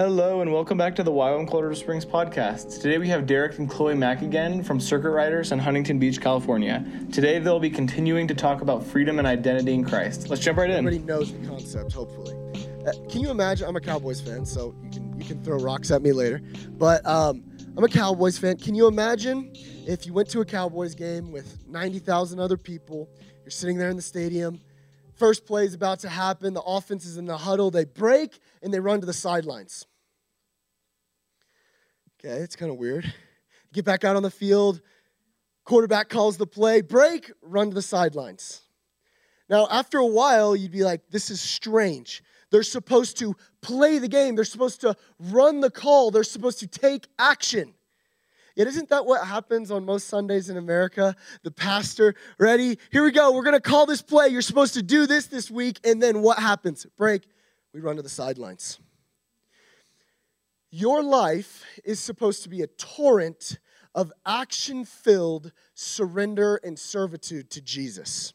Hello and welcome back to the YWAM Colorado Springs podcast. Today we have Derek and Chloe Mack again from Circuit Riders in Huntington Beach, California. Today they'll be continuing to talk about freedom and identity in Christ. Let's jump right in. Everybody knows the concept, hopefully. Uh, can you imagine? I'm a Cowboys fan, so you can you can throw rocks at me later. But um, I'm a Cowboys fan. Can you imagine if you went to a Cowboys game with 90,000 other people? You're sitting there in the stadium. First play is about to happen. The offense is in the huddle. They break and they run to the sidelines. Okay, it's kind of weird. Get back out on the field. Quarterback calls the play. Break, run to the sidelines. Now, after a while, you'd be like, this is strange. They're supposed to play the game, they're supposed to run the call, they're supposed to take action. Yet, isn't that what happens on most Sundays in America? The pastor, ready? Here we go. We're going to call this play. You're supposed to do this this week. And then what happens? Break. We run to the sidelines. Your life is supposed to be a torrent of action filled surrender and servitude to Jesus.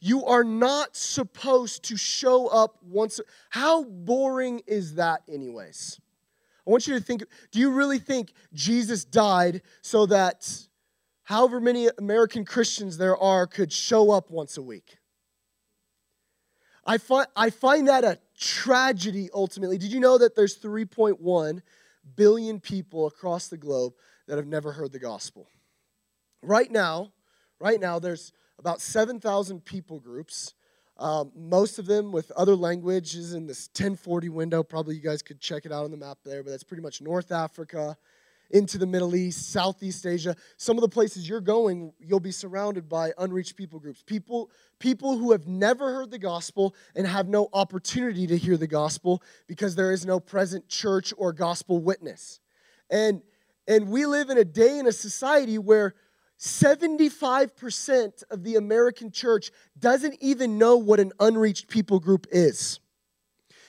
You are not supposed to show up once. How boring is that, anyways? I want you to think do you really think Jesus died so that however many American Christians there are could show up once a week? I find, I find that a tragedy ultimately. Did you know that there's 3.1 billion people across the globe that have never heard the gospel? Right now, right now, there's about 7,000 people groups, um, most of them with other languages in this 1040 window. Probably you guys could check it out on the map there, but that's pretty much North Africa, into the Middle East, Southeast Asia. Some of the places you're going, you'll be surrounded by unreached people groups. People, people who have never heard the gospel and have no opportunity to hear the gospel because there is no present church or gospel witness. And and we live in a day in a society where 75% of the American church doesn't even know what an unreached people group is.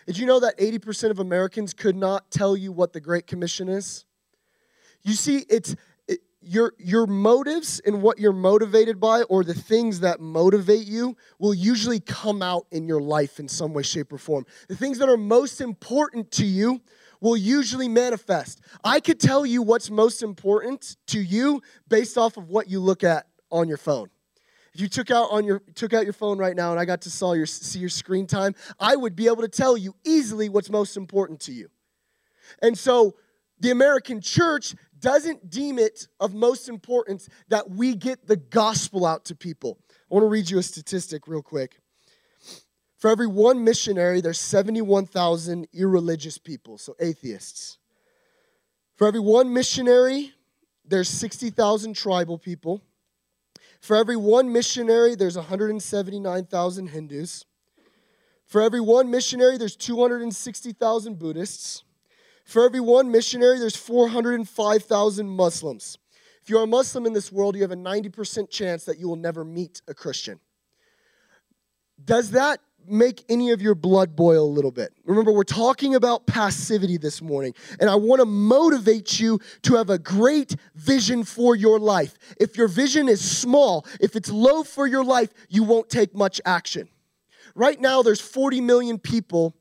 Did you know that 80% of Americans could not tell you what the Great Commission is? You see, it's it, your, your motives and what you're motivated by, or the things that motivate you, will usually come out in your life in some way, shape, or form. The things that are most important to you will usually manifest. I could tell you what's most important to you based off of what you look at on your phone. If you took out on your took out your phone right now and I got to saw your see your screen time, I would be able to tell you easily what's most important to you. And so the American church doesn't deem it of most importance that we get the gospel out to people. I want to read you a statistic real quick. For every one missionary, there's 71,000 irreligious people, so atheists. For every one missionary, there's 60,000 tribal people. For every one missionary, there's 179,000 Hindus. For every one missionary, there's 260,000 Buddhists. For every one missionary, there's 405,000 Muslims. If you're a Muslim in this world, you have a 90% chance that you will never meet a Christian. Does that make any of your blood boil a little bit. Remember, we're talking about passivity this morning, and I want to motivate you to have a great vision for your life. If your vision is small, if it's low for your life, you won't take much action. Right now, there's 40 million people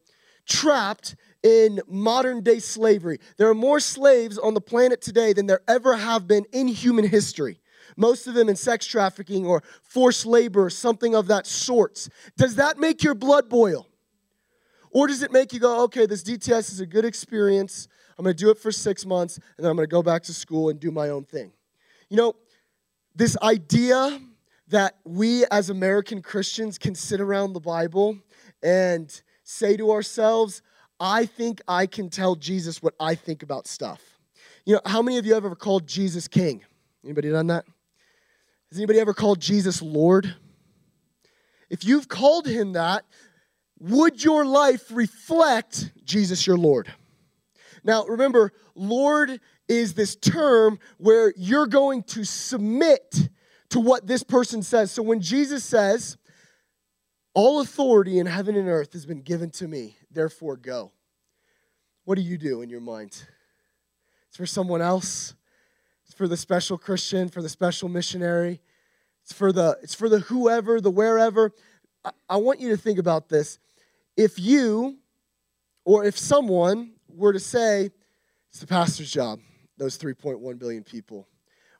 trapped in modern day slavery. There are more slaves on the planet today than there ever have been in human history most of them in sex trafficking or forced labor or something of that sort. Does that make your blood boil? Or does it make you go, okay, this DTS is a good experience. I'm going to do it for six months, and then I'm going to go back to school and do my own thing. You know, this idea that we as American Christians can sit around the Bible and say to ourselves, I think I can tell Jesus what I think about stuff. You know, how many of you have ever called Jesus King? Anybody done that? Has anybody ever called Jesus Lord? If you've called him that, would your life reflect Jesus your Lord? Now, remember, Lord is this term where you're going to submit to what this person says. So when Jesus says, All authority in heaven and earth has been given to me, therefore go. What do you do in your mind? It's for someone else. It's for the special Christian, for the special missionary. It's for the it's for the whoever, the wherever. I, I want you to think about this. If you or if someone were to say, it's the pastor's job, those 3.1 billion people,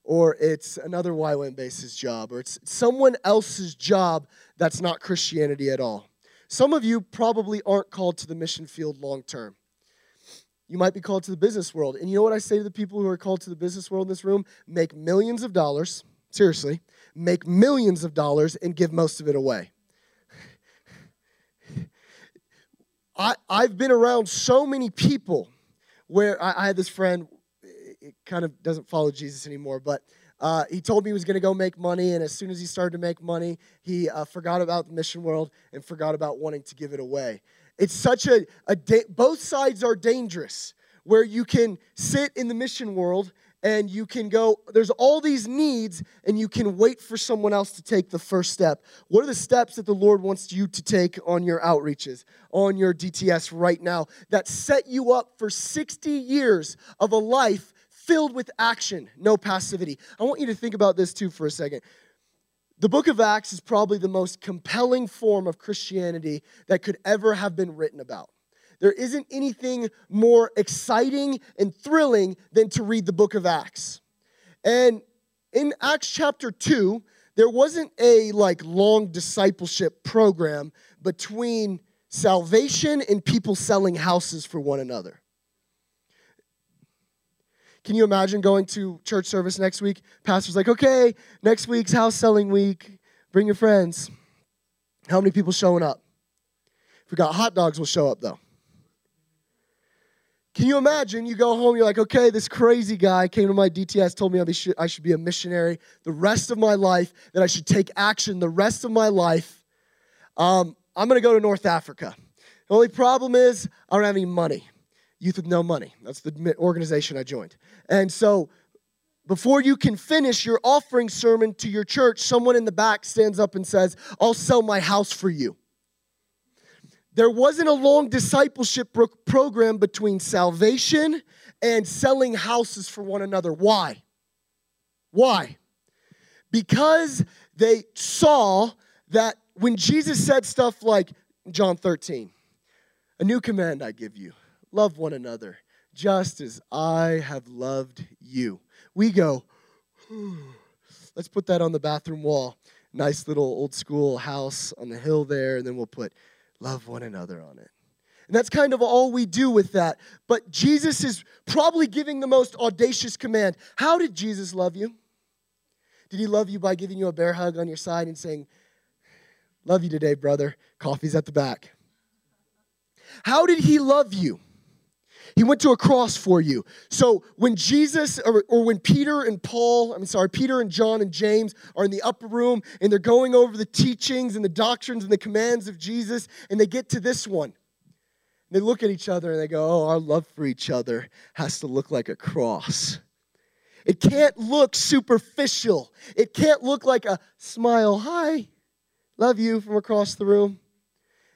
or it's another YWAM base's job, or it's someone else's job that's not Christianity at all. Some of you probably aren't called to the mission field long term. You might be called to the business world. And you know what I say to the people who are called to the business world in this room? Make millions of dollars, seriously, make millions of dollars and give most of it away. I, I've been around so many people where I, I had this friend, it kind of doesn't follow Jesus anymore, but uh, he told me he was going to go make money, and as soon as he started to make money, he uh, forgot about the mission world and forgot about wanting to give it away. It's such a, a da- both sides are dangerous, where you can sit in the mission world and you can go, there's all these needs, and you can wait for someone else to take the first step. What are the steps that the Lord wants you to take on your outreaches, on your DTS right now, that set you up for 60 years of a life filled with action, no passivity? I want you to think about this too for a second. The book of Acts is probably the most compelling form of Christianity that could ever have been written about. There isn't anything more exciting and thrilling than to read the book of Acts. And in Acts chapter 2, there wasn't a like long discipleship program between salvation and people selling houses for one another. Can you imagine going to church service next week? Pastor's like, okay, next week's house selling week. Bring your friends. How many people showing up? If we got hot dogs, we'll show up though. Can you imagine? You go home, you're like, okay, this crazy guy came to my DTS, told me I should be a missionary the rest of my life, that I should take action the rest of my life. Um, I'm going to go to North Africa. The only problem is I don't have any money. Youth with No Money. That's the organization I joined. And so before you can finish your offering sermon to your church, someone in the back stands up and says, I'll sell my house for you. There wasn't a long discipleship program between salvation and selling houses for one another. Why? Why? Because they saw that when Jesus said stuff like John 13, a new command I give you love one another just as I have loved you. We go, let's put that on the bathroom wall. Nice little old school house on the hill there, and then we'll put love one another on it. And that's kind of all we do with that. But Jesus is probably giving the most audacious command. How did Jesus love you? Did he love you by giving you a bear hug on your side and saying, Love you today, brother. Coffee's at the back. How did he love you? He went to a cross for you. So when Jesus, or, or, when Peter and Paul, I'm sorry, Peter and John and James are in the upper room and they're going over the teachings and the doctrines and the commands of Jesus, and they get to this one. They look at each other and they go, Oh, our love for each other has to look like a cross. It can't look superficial. It can't look like a smile, hi, love you from across the room,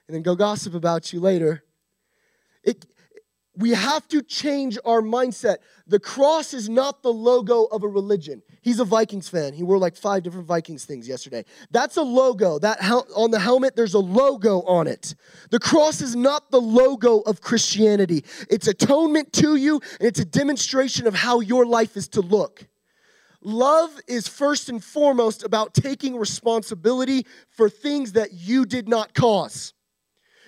and then go gossip about you later. It, we have to change our mindset. The cross is not the logo of a religion. He's a Vikings fan. He wore like five different Vikings things yesterday. That's a logo. That hel- on the helmet there's a logo on it. The cross is not the logo of Christianity. It's atonement to you and it's a demonstration of how your life is to look. Love is first and foremost about taking responsibility for things that you did not cause.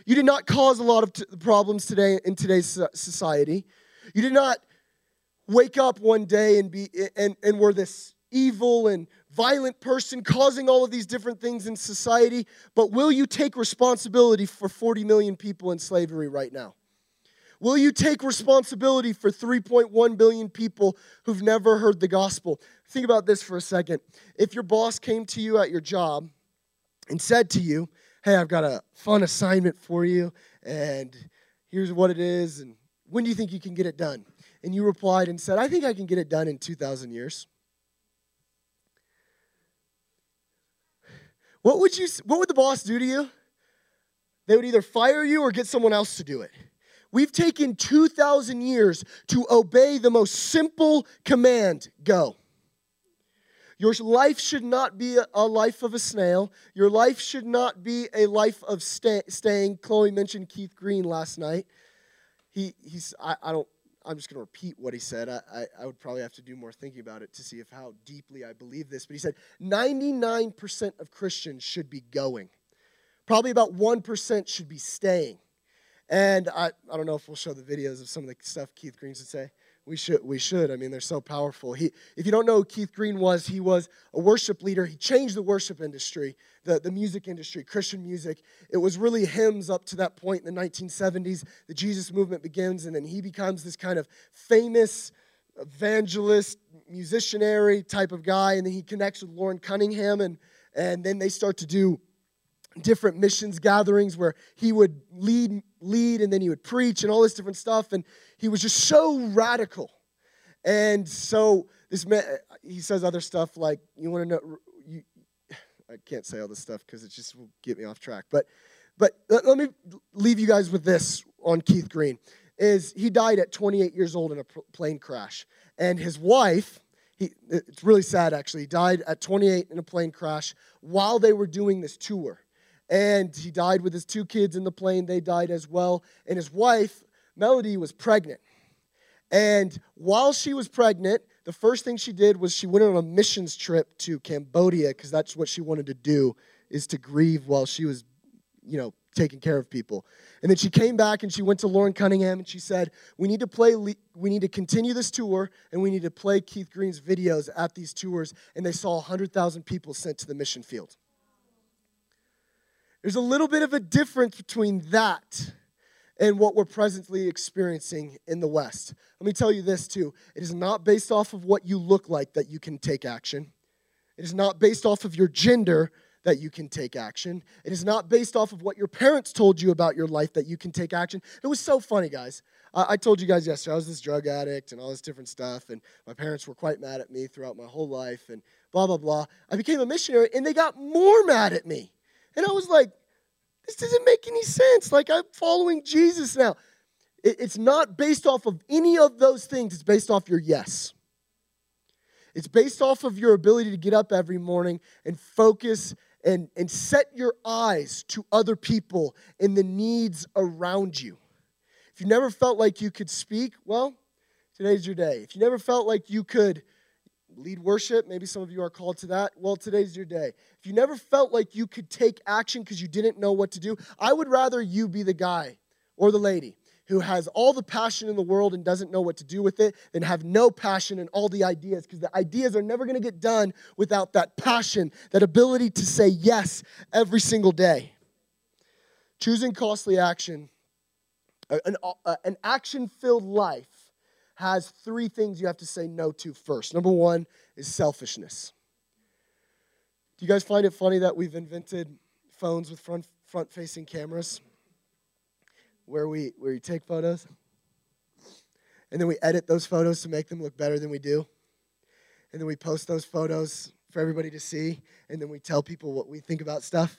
You did not cause a lot of t- problems today in today's society. You did not wake up one day and be and, and were this evil and violent person causing all of these different things in society, but will you take responsibility for 40 million people in slavery right now? Will you take responsibility for 3.1 billion people who've never heard the gospel? Think about this for a second. If your boss came to you at your job and said to you, hey, I've got a fun assignment for you, and here's what it is, and when do you think you can get it done? And you replied and said, I think I can get it done in 2,000 years. What would, you, what would the boss do to you? They would either fire you or get someone else to do it. We've taken 2,000 years to obey the most simple command go. Your life should not be a life of a snail. Your life should not be a life of stay, staying. Chloe mentioned Keith Green last night. he he's I, I don't I'm just going to repeat what he said. I, I, I, would probably have to do more thinking about it to see if how deeply I believe this. But he said 99% of Christians should be going. Probably about 1% should be staying. And I, I don't know if we'll show the videos of some of the stuff Keith Green would say. We should. We should. I mean, they're so powerful. He, if you don't know who Keith Green was, he was a worship leader. He changed the worship industry, the, the music industry, Christian music. It was really hymns up to that point in the 1970s. The Jesus movement begins, and then he becomes this kind of famous evangelist, musicianary type of guy. And then he connects with Loren Cunningham, and and then they start to do different missions gatherings where he would lead lead and then he would preach and all this different stuff. And he was just so radical. And so this man he says other stuff like you want to know you i can't say all this stuff because it just will get me off track. But but let, let me leave you guys with this on keith green is he died at 28 years old in a plane crash. And his wife he, it's really sad actually he died at 28 in a plane crash while they were doing this tour and he died with his two kids in the plane. They died as well. And his wife, Melody, was pregnant. And while she was pregnant, the first thing she did was she went on a missions trip to Cambodia because that's what she wanted to do is to grieve while she was, you know, taking care of people. And then she came back and she went to Loren Cunningham and she said, "We need to play we need to continue this tour and we need to play Keith Green's videos at these tours." And they saw 100,000 people sent to the mission field. There's a little bit of a difference between that and what we're presently experiencing in the West. Let me tell you this too it is not based off of what you look like that you can take action, it is not based off of your gender that you can take action. It is not based off of what your parents told you about your life that you can take action. It was so funny, guys. I, told you guys yesterday I was this drug addict and all this different stuff, and my parents were quite mad at me throughout my whole life, and blah, blah, blah. I became a missionary, and they got more mad at me. And I was like, this doesn't make any sense. Like, I'm following Jesus now. It's not based off of any of those things, it's based off your yes. It's based off of your ability to get up every morning and focus and, and set your eyes to other people and the needs around you. If you never felt like you could speak, well, today's your day. If you never felt like you could lead worship. Maybe some of you are called to that. Well, today's your day. If you never felt like you could take action because you didn't know what to do, I would rather you be the guy or the lady who has all the passion in the world and doesn't know what to do with it than have no passion and all the ideas because the ideas are never going to get done without that passion, that ability to say yes every single day. Choosing costly action, an, an action filled life has three things you have to say no to first. Number one is selfishness. Do you guys find it funny that we've invented phones with front front facing cameras? Where we where we take photos and then we edit those photos to make them look better than we do. And then we post those photos for everybody to see and then we tell people what we think about stuff.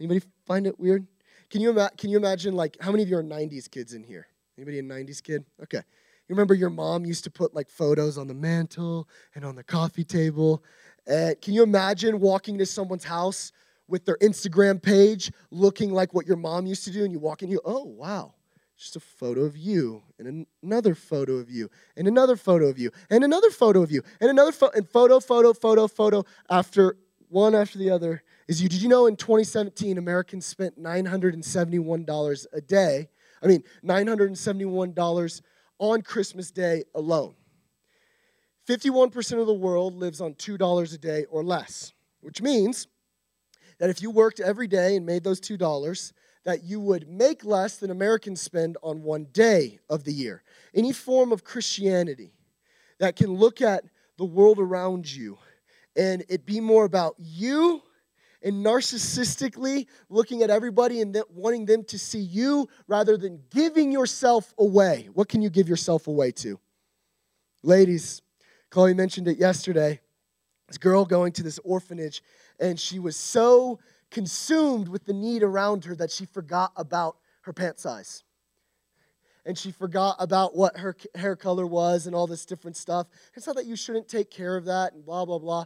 Anybody find it weird? Can you, ima- can you imagine like how many of you are 90s kids in here Anybody a 90s kid? Okay. You remember your mom used to put like photos on the mantle and on the coffee table. And can you imagine walking to someone's house with their Instagram page looking like what your mom used to do? And you walk in, you, oh, wow, just a photo of you, and another photo of you, and another photo of you, and another photo of you, and another and photo, photo, photo, photo after one after the other is you. Did you know in 2017, Americans spent $971 a day I mean, $971 on Christmas Day alone. 51% of the world lives on $2 a day or less, which means that if you worked every day and made those $2, that you would make less than Americans spend on one day of the year. Any form of Christianity that can look at the world around you and it be more about you and narcissistically looking at everybody and wanting them to see you rather than giving yourself away. What can you give yourself away to? Ladies, Chloe mentioned it yesterday. This girl going to this orphanage, and she was so consumed with the need around her that she forgot about her pant size. And she forgot about what her hair color was and all this different stuff. It's not that you shouldn't take care of that and blah, blah, blah.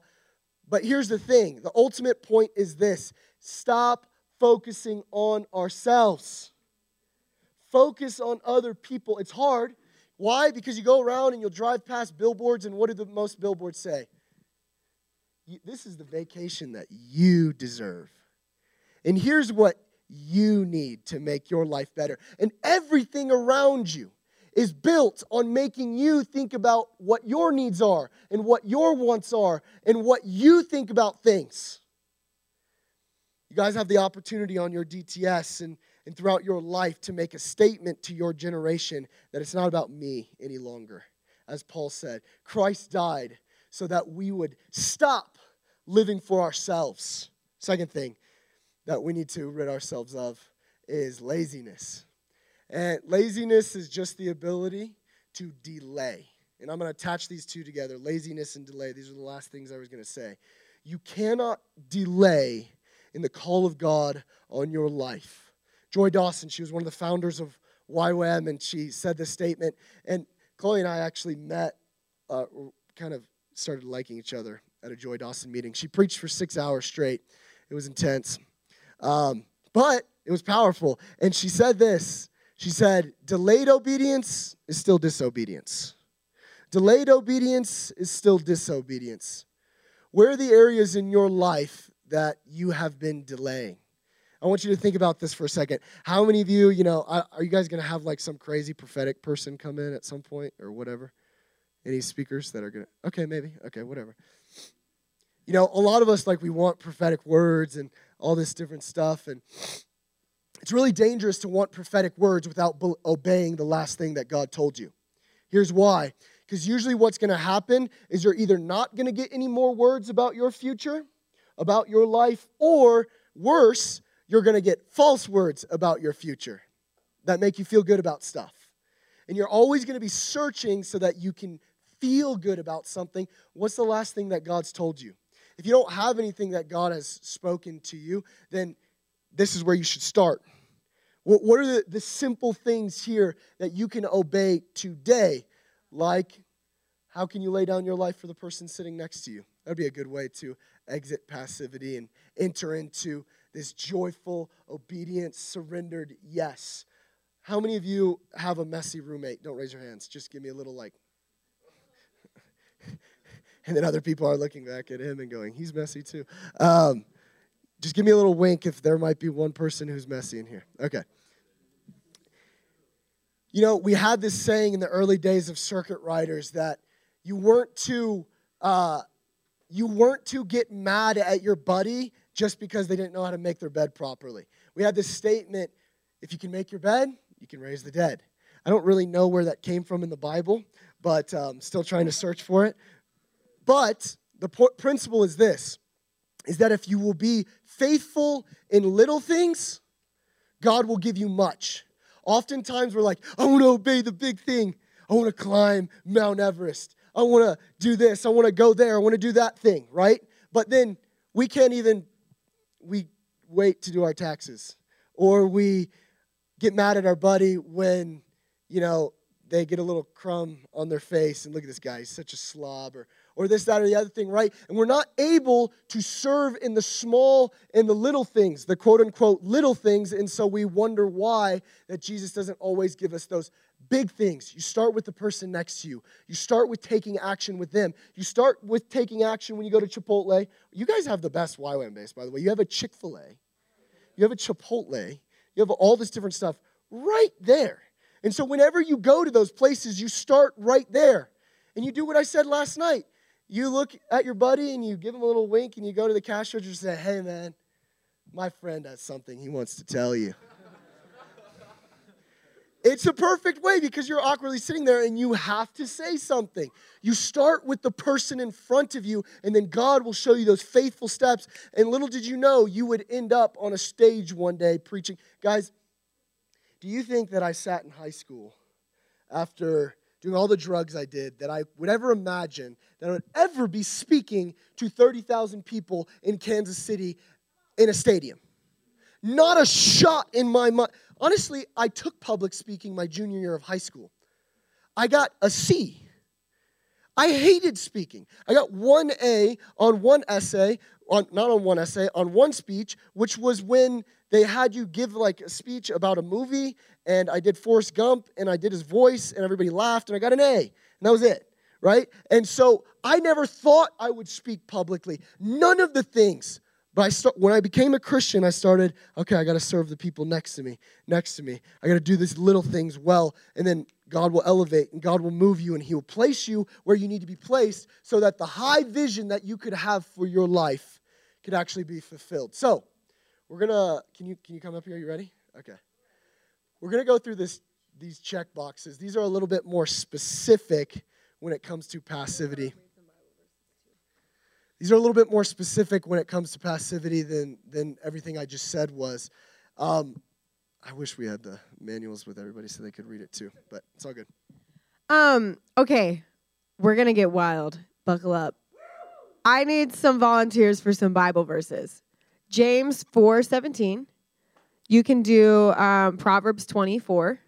But here's the thing the ultimate point is this stop focusing on ourselves. focus on other people. It's hard. Why? Because you go around and you'll drive past billboards, and what do the most billboards say? This is the vacation that you deserve. And here's what you need to make your life better. And everything around you is built on making you think about what your needs are and what your wants are and what you think about things. You guys have the opportunity on your DTS and, and throughout your life to make a statement to your generation that it's not about me any longer. As Paul said, Christ died so that we would stop living for ourselves. Second thing that we need to rid ourselves of is laziness. And laziness is just the ability to delay. And I'm going to attach these two together laziness and delay. These are the last things I was going to say. You cannot delay in the call of God on your life. Joy Dawson, she was one of the founders of YWAM, and she said this statement. And Chloe and I actually met, uh, kind of started liking each other at a Joy Dawson meeting. She preached for six hours straight, it was intense. Um, but it was powerful. And she said this she said, delayed obedience is still disobedience. Delayed obedience is still disobedience. Where are the areas in your life that you have been delaying? I want you to think about this for a second. How many of you, you know, are you guys going to have like some crazy prophetic person come in at some point or whatever? Any speakers that are going to, okay, maybe, okay, whatever. You know, a lot of us, like, we want prophetic words and all this different stuff. And it's really dangerous to want prophetic words without be- obeying the last thing that God told you. Here's why. Because usually what's going to happen is you're either not going to get any more words about your future, about your life, or worse, you're going to get false words about your future that make you feel good about stuff. And you're always going to be searching so that you can feel good about something. What's the last thing that God's told you? If you don't have anything that God has spoken to you, then this is where you should start. What are the, the simple things here that you can obey today? Like, how can you lay down your life for the person sitting next to you? That'd be a good way to exit passivity and enter into this joyful, obedient, surrendered yes. How many of you have a messy roommate? Don't raise your hands. Just give me a little like. and then other people are looking back at him and going, he's messy too. Um, just give me a little wink if there might be one person who's messy in here. Okay. You know, we had this saying in the early days of circuit riders that you weren't to uh, you weren't to get mad at your buddy just because they didn't know how to make their bed properly. We had this statement: if you can make your bed, you can raise the dead. I don't really know where that came from in the Bible, but um, still trying to search for it. But the principle is this: is that if you will be faithful in little things, God will give you much. Oftentimes we're like, I want to obey the big thing. I want to climb Mount Everest. I want to do this. I want to go there. I want to do that thing, right? But then we can't even we wait to do our taxes or we get mad at our buddy when, you know, they get a little crumb on their face and look at this guy, he's such a slob or or this, that, or the other thing, right? And we're not able to serve in the small and the little things, the quote unquote little things. And so we wonder why that Jesus doesn't always give us those big things. You start with the person next to you, you start with taking action with them. You start with taking action when you go to Chipotle. You guys have the best YWAM base, by the way. You have a Chick fil A, you have a Chipotle, you have all this different stuff right there. And so whenever you go to those places, you start right there. And you do what I said last night you look at your buddy and you give him a little wink and you go to the cash register and say, hey, man, my friend has something he wants to tell you. it's a perfect way because you're awkwardly sitting there and you have to say something. You start with the person in front of you, and then God will show you those faithful steps. And little did you know, you would end up on a stage one day preaching. Guys, do you think that I sat in high school after doing all the drugs I did, that I would ever imagine that I would ever be speaking to 30,000 people in Kansas City in a stadium. Not a shot in my mind. Honestly, I took public speaking my junior year of high school. I got a C. I hated speaking. I got one A on one essay, on not on one essay, on one speech, which was when they had you give like a speech about a movie, and I did Forrest Gump, and I did his voice, and everybody laughed, and I got an A, and that was it, right? And so I never thought I would speak publicly. None of the things. But I start, when I became a Christian, I started, okay, I got to serve the people next to me, next to me. I got to do these little things well. And then God will elevate and God will move you and He will place you where you need to be placed so that the high vision that you could have for your life could actually be fulfilled. So, we're gonna can you can you come up here? Are you ready? Okay. We're gonna go through this these check boxes. These are a little bit more specific when it comes to passivity. These are a little bit more specific when it comes to passivity than than everything I just said was. Um, I wish we had the manuals with everybody so they could read it too, but it's all good. Um, okay. We're gonna get wild. Buckle up. I need some volunteers for some Bible verses. James 4 17. You can do um, Proverbs 24.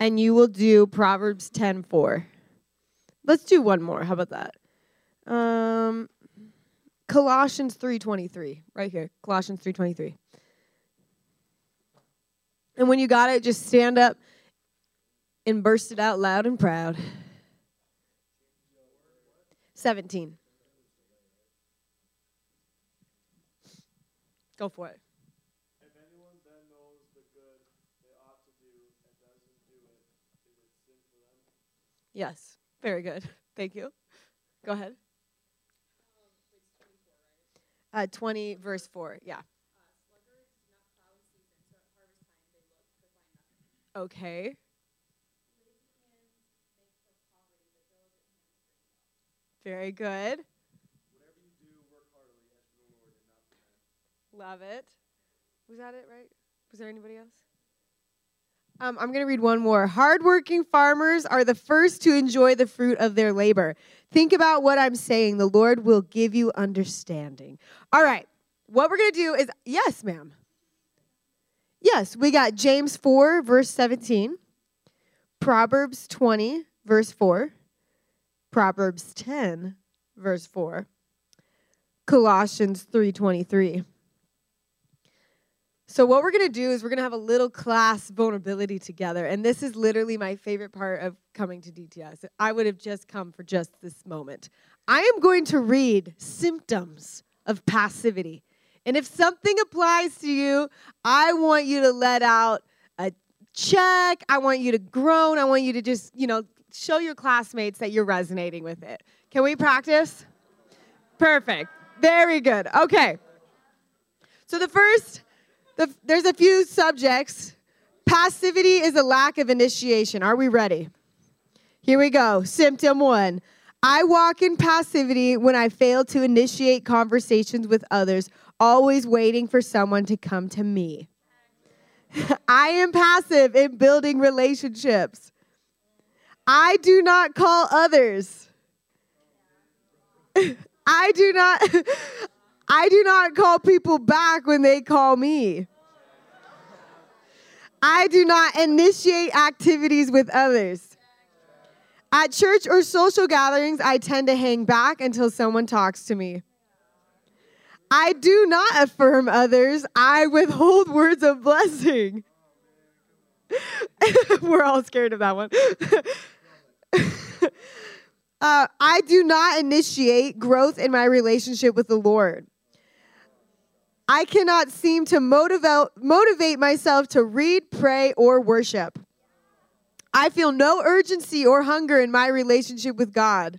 And you will do Proverbs 10 4. Let's do one more. How about that? Um, Colossians 3:23 right here. Colossians 3:23. And when you got it, just stand up and burst it out loud and proud. 17. Go for it. If anyone then knows the good they ought to do and doesn't do it, is it sin for them? Yes. Very good. Thank you. Go ahead. Uh, 20, verse 4. Yeah. Okay. Very good. Love it. Was that it, right? Was there anybody else? Um, I'm going to read one more. Hardworking farmers are the first to enjoy the fruit of their labor. Think about what I'm saying. The Lord will give you understanding. All right. What we're going to do is, yes, ma'am. Yes, we got James 4, verse 17, Proverbs 20, verse 4, Proverbs 10, verse 4, Colossians 3:23. So what we're going to do is we're going to have a little class vulnerability together and this is literally my favorite part of coming to DTS. I would have just come for just this moment. I am going to read symptoms of passivity. And if something applies to you, I want you to let out a check. I want you to groan. I want you to just, you know, show your classmates that you're resonating with it. Can we practice? Perfect. Very good. Okay. So the first, the, there's a few subjects. Passivity is a lack of initiation. Are we ready? Here we go. Symptom one. I walk in passivity when I fail to initiate conversations with others, always waiting for someone to come to me. I am passive in building relationships. I do not call others. I do not I do not call people back when they call me. I do not initiate activities with others. At church or social gatherings, I tend to hang back until someone talks to me. I do not affirm others, I withhold words of blessing. We're all scared of that one. uh, I do not initiate growth in my relationship with the Lord. I cannot seem to motivate, motivate myself to read, pray, or worship. I feel no urgency or hunger in my relationship with God.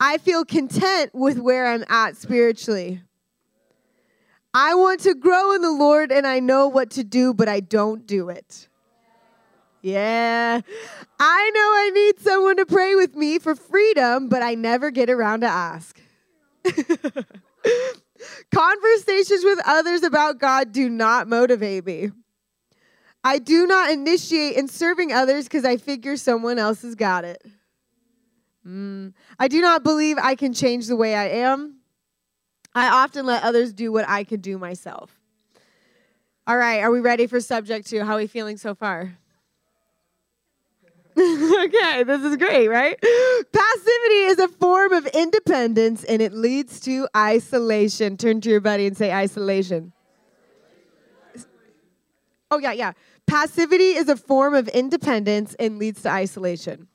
I feel content with where I'm at spiritually. I want to grow in the Lord and I know what to do, but I don't do it. Yeah. I know I need someone to pray with me for freedom, but I never get around to ask. Conversations with others about God do not motivate me. I do not initiate in serving others because I figure someone else has got it. Mm. I do not believe I can change the way I am. I often let others do what I could do myself. All right, are we ready for subject two? How are we feeling so far? okay, this is great, right? Passivity is a form of independence and it leads to isolation. Turn to your buddy and say isolation. Oh, yeah, yeah. Passivity is a form of independence and leads to isolation.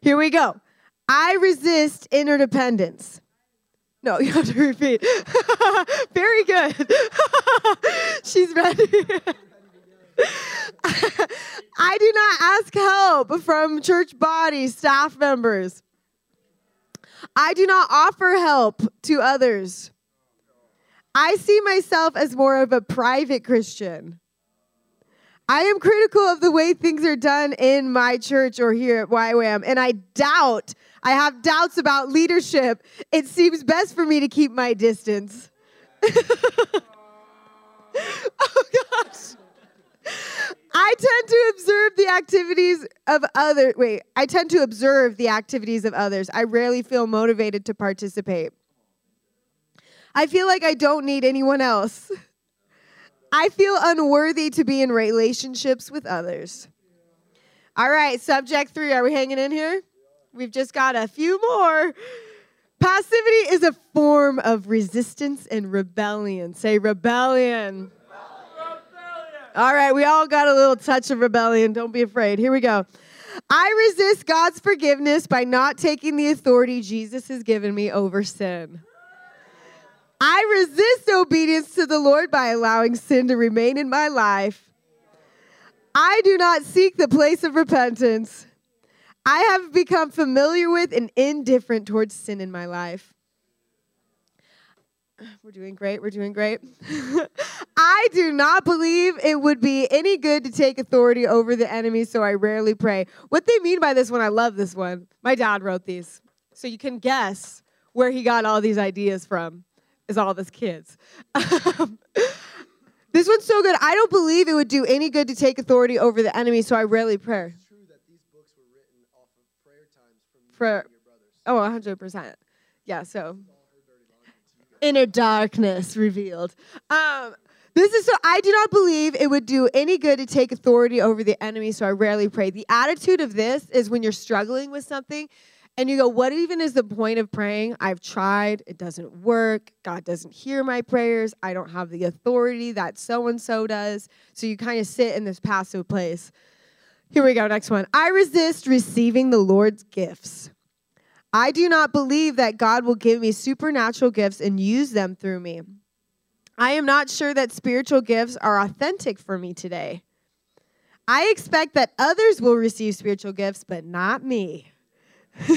Here we go. I resist interdependence. No, you have to repeat. Very good. She's ready. I do not ask help from church body staff members. I do not offer help to others. I see myself as more of a private Christian. I am critical of the way things are done in my church or here at YWAM, and I doubt, I have doubts about leadership. It seems best for me to keep my distance. oh gosh. I tend to observe the activities of other wait, I tend to observe the activities of others. I rarely feel motivated to participate. I feel like I don't need anyone else. I feel unworthy to be in relationships with others. All right, subject three. Are we hanging in here? We've just got a few more. Passivity is a form of resistance and rebellion. Say rebellion. All right, we all got a little touch of rebellion. Don't be afraid. Here we go. I resist God's forgiveness by not taking the authority Jesus has given me over sin. I resist obedience to the Lord by allowing sin to remain in my life. I do not seek the place of repentance. I have become familiar with and indifferent towards sin in my life. We're doing great. We're doing great. I do not believe it would be any good to take authority over the enemy, so I rarely pray. What they mean by this one, I love this one. My dad wrote these. So you can guess where he got all these ideas from, is all of his kids. this one's so good. I don't believe it would do any good to take authority over the enemy, so I rarely pray. It's True that these books were written off of prayer times from and your brothers. Oh, 100%. Yeah, so inner darkness revealed. Um, this is so I do not believe it would do any good to take authority over the enemy, so I rarely pray. The attitude of this is when you're struggling with something and you go, What even is the point of praying? I've tried, it doesn't work. God doesn't hear my prayers. I don't have the authority that so and so does. So you kind of sit in this passive place. Here we go, next one. I resist receiving the Lord's gifts. I do not believe that God will give me supernatural gifts and use them through me. I am not sure that spiritual gifts are authentic for me today. I expect that others will receive spiritual gifts, but not me.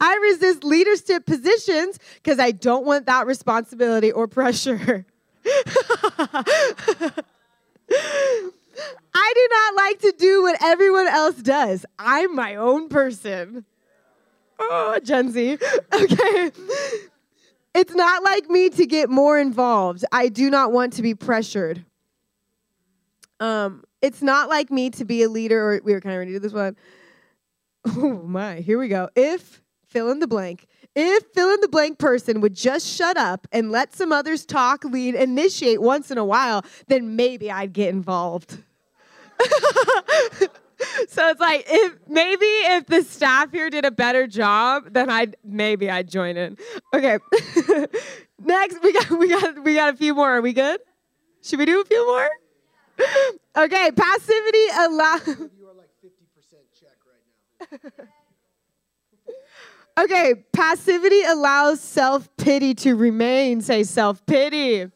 I resist leadership positions because I don't want that responsibility or pressure. I do not like to do what everyone else does. I'm my own person. Oh, Gen Z. Okay. It's not like me to get more involved. I do not want to be pressured. Um, it's not like me to be a leader, or we were kind of ready to do this one. Oh my, here we go. If fill in the blank, if fill in the blank person would just shut up and let some others talk, lead, initiate once in a while, then maybe I'd get involved. so it's like if maybe if the staff here did a better job, then I'd maybe I'd join in. Okay. Next, we got we got we got a few more. Are we good? Should we do a few more? Okay, passivity allow You are like 50% check right now. Okay, passivity allows self-pity to remain. Say self-pity.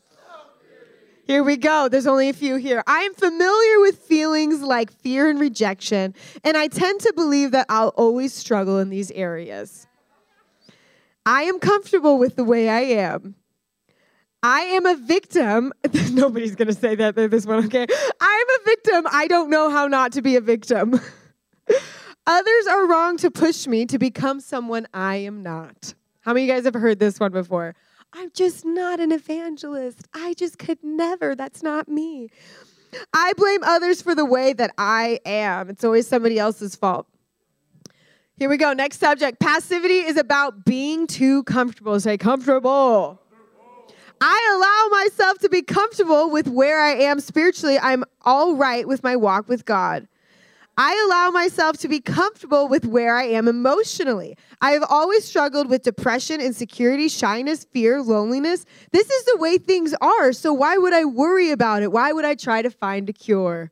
Here we go. There's only a few here. I am familiar with feelings like fear and rejection, and I tend to believe that I'll always struggle in these areas. I am comfortable with the way I am. I am a victim. Nobody's going to say that this one, okay? I am a victim. I don't know how not to be a victim. Others are wrong to push me to become someone I am not. How many of you guys have heard this one before? I'm just not an evangelist. I just could never. That's not me. I blame others for the way that I am. It's always somebody else's fault. Here we go. Next subject. Passivity is about being too comfortable. Say comfortable. I allow myself to be comfortable with where I am spiritually. I'm all right with my walk with God. I allow myself to be comfortable with where I am emotionally. I have always struggled with depression, insecurity, shyness, fear, loneliness. This is the way things are, so why would I worry about it? Why would I try to find a cure?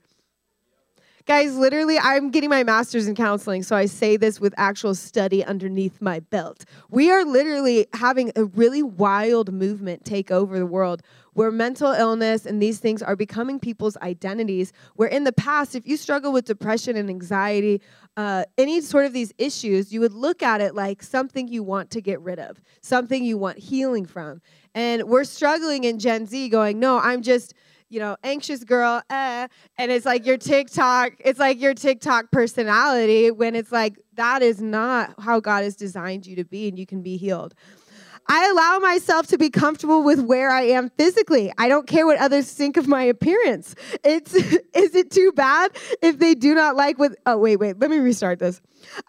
Guys, literally, I'm getting my master's in counseling, so I say this with actual study underneath my belt. We are literally having a really wild movement take over the world where mental illness and these things are becoming people's identities. Where in the past, if you struggle with depression and anxiety, uh, any sort of these issues, you would look at it like something you want to get rid of, something you want healing from. And we're struggling in Gen Z going, no, I'm just you know, anxious girl, eh. And it's like your TikTok, it's like your TikTok personality when it's like that is not how God has designed you to be and you can be healed. I allow myself to be comfortable with where I am physically. I don't care what others think of my appearance. It's is it too bad if they do not like what Oh wait, wait, let me restart this.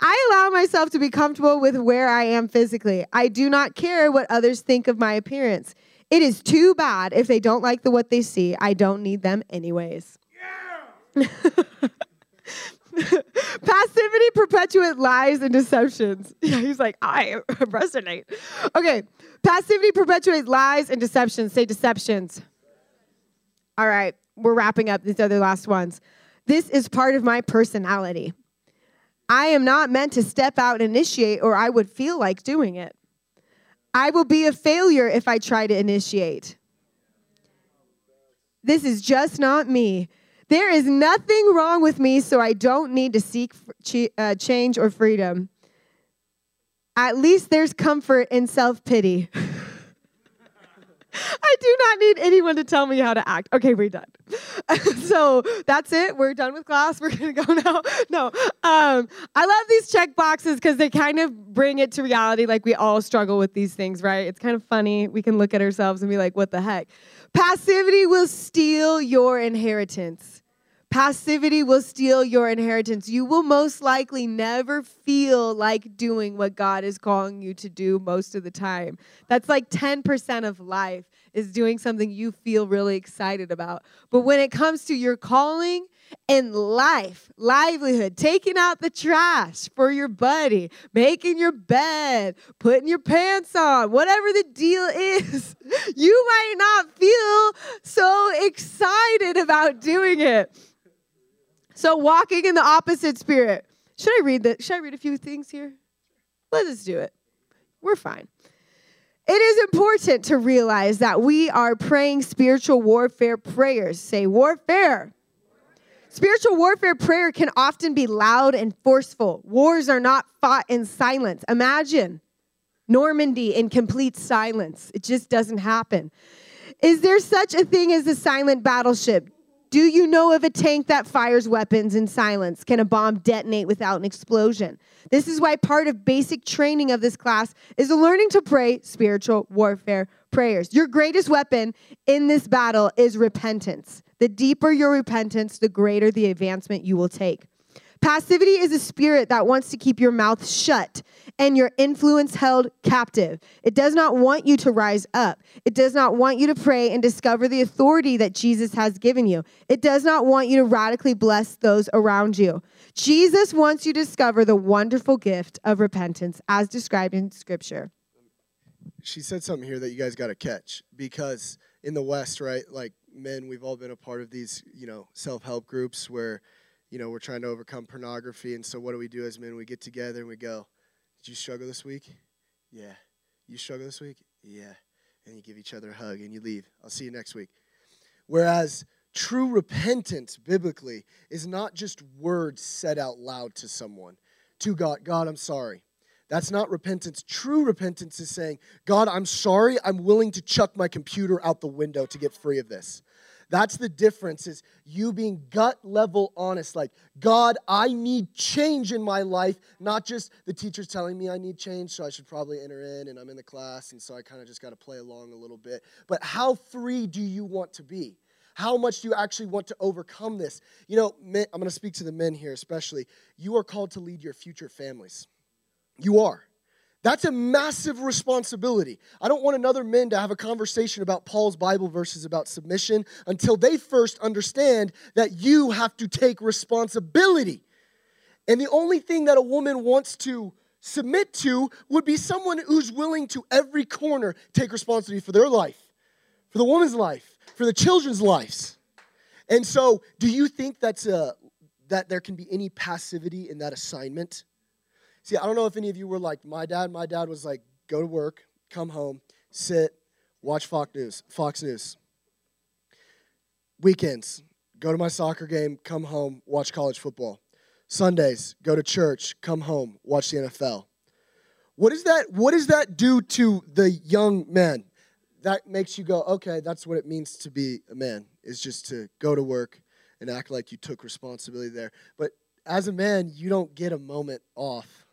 I allow myself to be comfortable with where I am physically. I do not care what others think of my appearance. It is too bad if they don't like the what they see. I don't need them anyways. Yeah. Passivity perpetuates lies and deceptions. Yeah, he's like, I resonate. Okay. Passivity perpetuates lies and deceptions. Say deceptions. All right. We're wrapping up these other last ones. This is part of my personality. I am not meant to step out and initiate, or I would feel like doing it. I will be a failure if I try to initiate. This is just not me. There is nothing wrong with me, so I don't need to seek uh, change or freedom. At least there's comfort in self pity. I do not need anyone to tell me how to act. Okay, we're done. so that's it. We're done with class. We're gonna go now. No, um, I love these check boxes because they kind of bring it to reality. Like we all struggle with these things, right? It's kind of funny. We can look at ourselves and be like, "What the heck?" Passivity will steal your inheritance. Passivity will steal your inheritance. You will most likely never feel like doing what God is calling you to do most of the time. That's like 10% of life is doing something you feel really excited about. But when it comes to your calling and life, livelihood, taking out the trash for your buddy, making your bed, putting your pants on, whatever the deal is, you might not feel so excited about doing it. So walking in the opposite spirit. Should I read that? Should I read a few things here? Let us do it. We're fine. It is important to realize that we are praying spiritual warfare prayers. Say warfare. Spiritual warfare prayer can often be loud and forceful. Wars are not fought in silence. Imagine Normandy in complete silence. It just doesn't happen. Is there such a thing as a silent battleship? Do you know of a tank that fires weapons in silence? Can a bomb detonate without an explosion? This is why part of basic training of this class is learning to pray spiritual warfare prayers. Your greatest weapon in this battle is repentance. The deeper your repentance, the greater the advancement you will take. Passivity is a spirit that wants to keep your mouth shut and your influence held captive. It does not want you to rise up. It does not want you to pray and discover the authority that Jesus has given you. It does not want you to radically bless those around you. Jesus wants you to discover the wonderful gift of repentance as described in Scripture. She said something here that you guys got to catch because in the West, right, like men, we've all been a part of these, you know, self help groups where you know, we're trying to overcome pornography. And so, what do we do as men? We get together and we go, Did you struggle this week? Yeah. You struggle this week? Yeah. And you give each other a hug and you leave. I'll see you next week. Whereas true repentance, biblically, is not just words said out loud to someone, to God, God, I'm sorry. That's not repentance. True repentance is saying, God, I'm sorry. I'm willing to chuck my computer out the window to get free of this. That's the difference is you being gut level honest like God, I need change in my life, not just the teacher's telling me I need change, so I should probably enter in and I'm in the class and so I kind of just got to play along a little bit. But how free do you want to be? How much do you actually want to overcome this? You know, men, I'm going to speak to the men here especially. You are called to lead your future families. You are. That's a massive responsibility. I don't want another men to have a conversation about Paul's Bible verses about submission until they first understand that you have to take responsibility And the only thing that a woman wants to submit to would be someone who's willing to every corner take responsibility for their life, for the woman's life, for the children's lives. And so, do you think that's a, that there can be any passivity in that assignment? See, I don't know if any of you were like my dad. My dad was like, go to work, come home, sit, watch Fox News. Fox News. Weekends, go to my soccer game, come home, watch college football. Sundays, go to church, come home, watch the NFL. What is that? What does that do to the young man? That makes you go, okay, that's what it means to be a man, is just to go to work and act like you took responsibility there. But as a man, you don't get a moment off.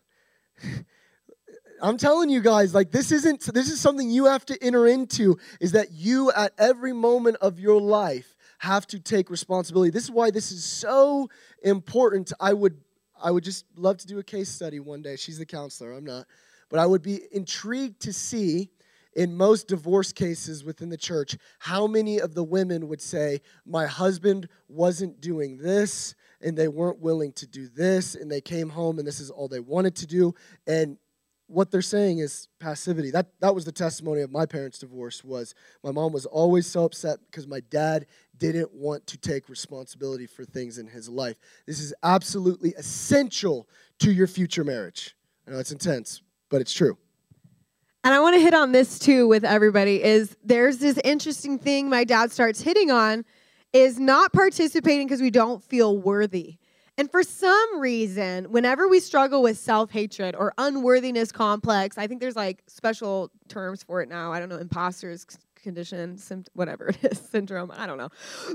I'm telling you guys, like this isn't this is something you have to enter into is that you at every moment of your life have to take responsibility. This is why this is so important. I would I would just love to do a case study one day. She's the counselor, I'm not. But I would be intrigued to see in most divorce cases within the church how many of the women would say, My husband wasn't doing this, and they weren't willing to do this, and they came home and this is all they wanted to do. And what they're saying is passivity. That that was the testimony of my parents' divorce was my mom was always so upset because my dad didn't want to take responsibility for things in his life. This is absolutely essential to your future marriage. I know it's intense, but it's true. And I want to hit on this too with everybody is there's this interesting thing my dad starts hitting on is not participating because we don't feel worthy. And for some reason, whenever we struggle with self hatred or unworthiness complex, I think there's like special terms for it now. I don't know, imposters condition, whatever it is, syndrome. I don't know.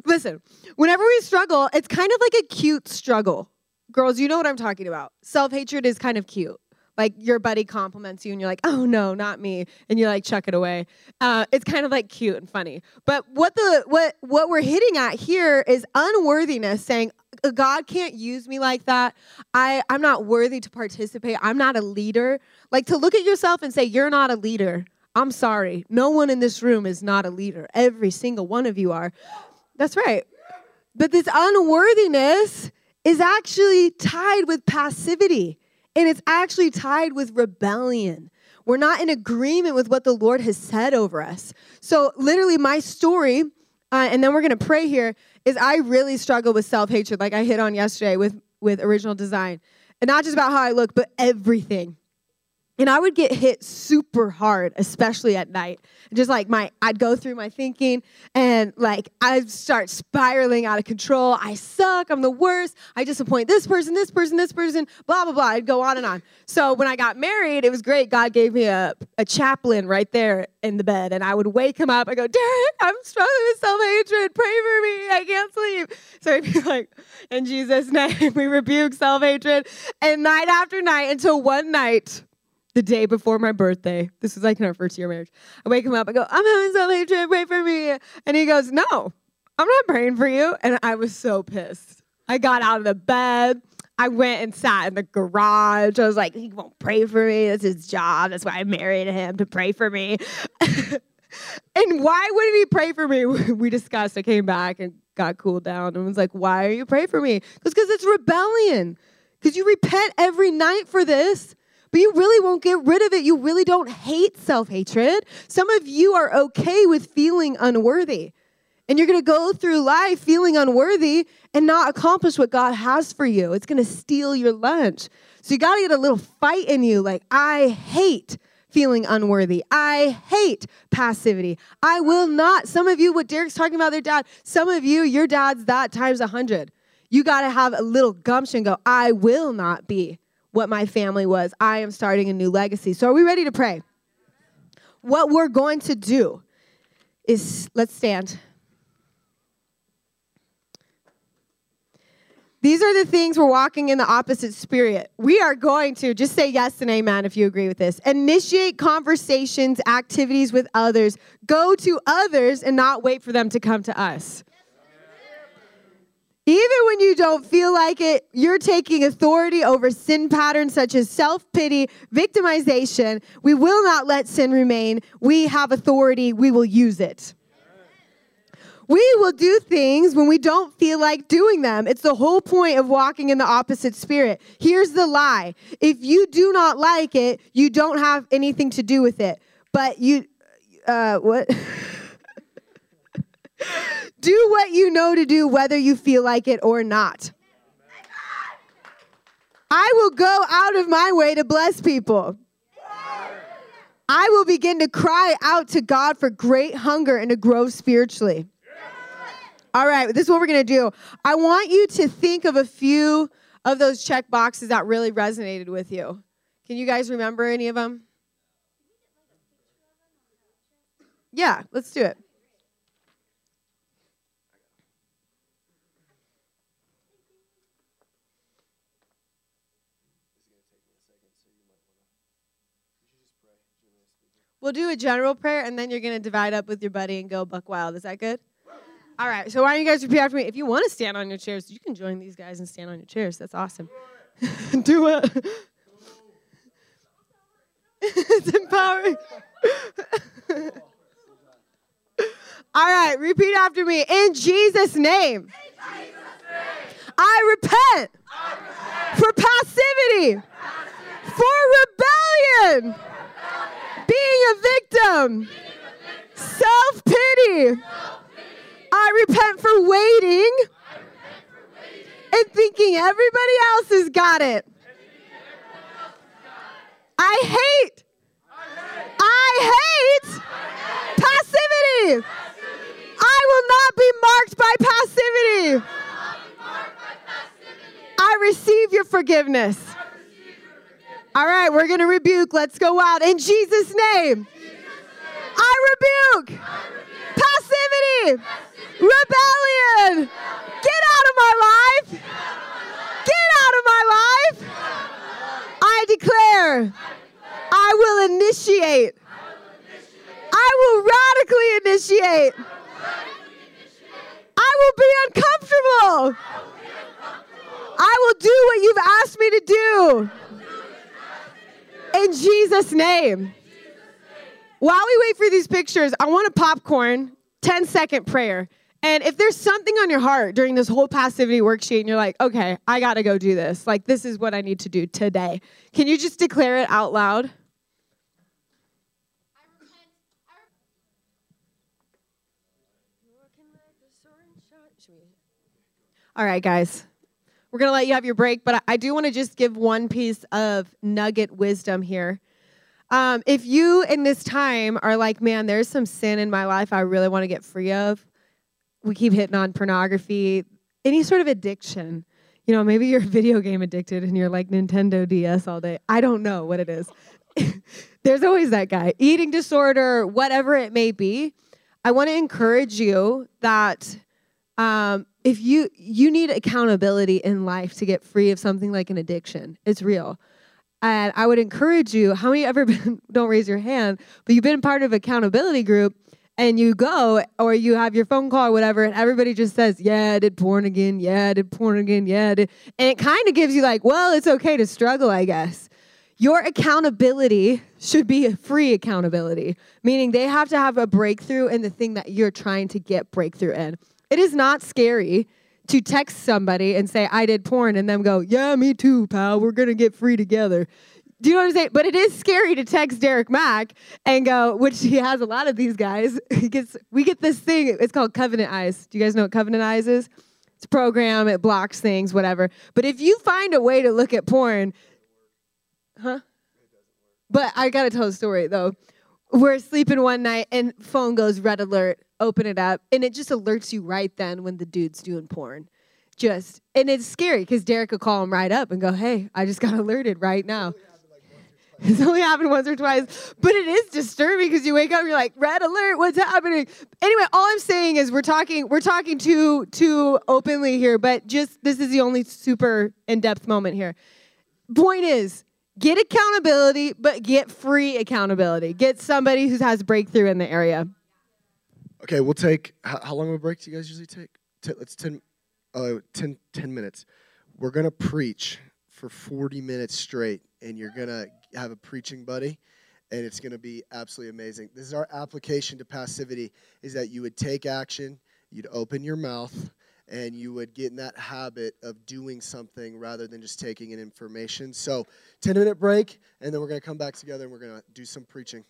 Listen, whenever we struggle, it's kind of like a cute struggle. Girls, you know what I'm talking about. Self hatred is kind of cute like your buddy compliments you and you're like oh no not me and you like chuck it away. Uh, it's kind of like cute and funny. But what the what what we're hitting at here is unworthiness saying uh, god can't use me like that. I i'm not worthy to participate. I'm not a leader. Like to look at yourself and say you're not a leader. I'm sorry. No one in this room is not a leader. Every single one of you are. That's right. But this unworthiness is actually tied with passivity and it's actually tied with rebellion. We're not in agreement with what the Lord has said over us. So, literally, my story, uh, and then we're going to pray here, is I really struggle with self hatred, like I hit on yesterday with, with original design. And not just about how I look, but everything. And I would get hit super hard, especially at night. Just like my, I'd go through my thinking and like I'd start spiraling out of control. I suck. I'm the worst. I disappoint this person, this person, this person, blah, blah, blah. I'd go on and on. So when I got married, it was great. God gave me a, a chaplain right there in the bed. And I would wake him up. I go, Derek, I'm struggling with self hatred. Pray for me. I can't sleep. So he'd be like, in Jesus' name, we rebuke self hatred. And night after night until one night, the day before my birthday. This was like in our first year of marriage. I wake him up. I go, I'm having hatred. Pray for me. And he goes, No, I'm not praying for you. And I was so pissed. I got out of the bed. I went and sat in the garage. I was like, He won't pray for me. That's his job. That's why I married him to pray for me. and why wouldn't he pray for me? We discussed. I came back and got cooled down and was like, Why are you praying for me? Because it's rebellion. Because you repent every night for this but you really won't get rid of it. You really don't hate self hatred. Some of you are okay with feeling unworthy. And you're going to go through life feeling unworthy and not accomplish what God has for you. It's going to steal your lunch. So you got to get a little fight in you like, I hate feeling unworthy. I hate passivity. I will not. Some of you, what Derek's talking about their dad, some of you, your dad's that times a hundred. You got to have a little gumption go, I will not be what my family was. I am starting a new legacy. So, are we ready to pray? What we're going to do is let's stand. These are the things we're walking in the opposite spirit. We are going to just say yes and amen if you agree with this. Initiate conversations, activities with others. Go to others and not wait for them to come to us. Even when you don't feel like it, you're taking authority over sin patterns such as self pity, victimization. We will not let sin remain. We have authority, we will use it. We will do things when we don't feel like doing them. It's the whole point of walking in the opposite spirit. Here's the lie if you do not like it, you don't have anything to do with it. But you, uh, what? do what you know to do, whether you feel like it or not. I will go out of my way to bless people. I will begin to cry out to God for great hunger and to grow spiritually. All right, this is what we're going to do. I want you to think of a few of those check boxes that really resonated with you. Can you guys remember any of them? Yeah, let's do it. We'll do a general prayer and then you're going to divide up with your buddy and go buck wild. Is that good? All right. So why don't you guys repeat after me? If you want to stand on your chairs, you can join these guys and stand on your chairs. That's awesome. do it. it's empowering. All right, repeat after me. In Jesus' name, I, repent for passivity, for rebellion, being a victim, self pity. I repent for waiting and thinking everybody else has got it. I hate, I hate passivity. I will not be marked by passivity. I receive your forgiveness. All right, we're going to rebuke. Let's go out. In Jesus' name, I rebuke passivity, rebellion. Get out of my life. Get out of my life. I declare I will initiate. I will radically initiate. I will be uncomfortable. I will do what you've asked me to do. In Jesus' name. While we wait for these pictures, I want a popcorn 10 second prayer. And if there's something on your heart during this whole passivity worksheet and you're like, okay, I got to go do this, like this is what I need to do today, can you just declare it out loud? All right, guys. We're going to let you have your break, but I do want to just give one piece of nugget wisdom here. Um, if you in this time are like, man, there's some sin in my life I really want to get free of, we keep hitting on pornography, any sort of addiction. You know, maybe you're video game addicted and you're like Nintendo DS all day. I don't know what it is. There's always that guy. Eating disorder, whatever it may be. I want to encourage you that um, if you you need accountability in life to get free of something like an addiction, it's real. And I would encourage you, how many ever been, don't raise your hand, but you've been part of accountability group and you go or you have your phone call or whatever, and everybody just says, Yeah, I did porn again. Yeah, I did porn again. Yeah. And it kind of gives you like, Well, it's okay to struggle, I guess. Your accountability should be a free accountability, meaning they have to have a breakthrough in the thing that you're trying to get breakthrough in. It is not scary to text somebody and say, I did porn, and them go, Yeah, me too, pal. We're going to get free together. Do you know what I'm saying? But it is scary to text Derek Mack and go, which he has a lot of these guys. He gets, we get this thing, it's called Covenant Eyes. Do you guys know what Covenant Eyes is? It's a program, it blocks things, whatever. But if you find a way to look at porn, huh? But I gotta tell a story though. We're sleeping one night and phone goes red alert. Open it up, and it just alerts you right then when the dude's doing porn. Just and it's scary because Derek could call him right up and go, "Hey, I just got alerted right now." It's only happened once or twice, but it is disturbing because you wake up, and you're like, "Red alert! What's happening?" Anyway, all I'm saying is we're talking, we're talking too too openly here, but just this is the only super in depth moment here. Point is, get accountability, but get free accountability. Get somebody who has breakthrough in the area. Okay, we'll take. How, how long of a break do you guys usually take? T- let's 10, uh, 10, 10 minutes. We're gonna preach for 40 minutes straight, and you're gonna have a preaching buddy, and it's gonna be absolutely amazing. This is our application to passivity: is that you would take action, you'd open your mouth and you would get in that habit of doing something rather than just taking in information. So, 10 minute break, and then we're going to come back together and we're going to do some preaching.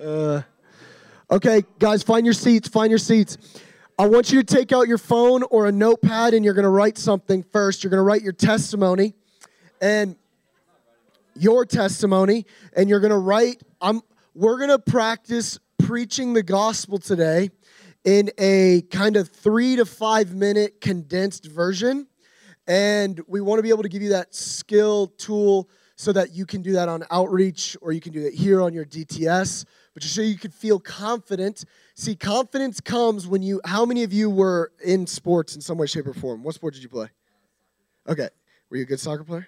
Uh, okay, guys, find your seats, find your seats. I want you to take out your phone or a notepad and you're going to write something first. You're going to write your testimony and your testimony, and you're going to write. I'm, we're going to practice preaching the gospel today in a kind of three to five minute condensed version. And we want to be able to give you that skill tool so that you can do that on outreach or you can do it here on your DTS, but just so you could feel confident. See, confidence comes when you, how many of you were in sports in some way, shape, or form? What sport did you play? Okay. Were you a good soccer player?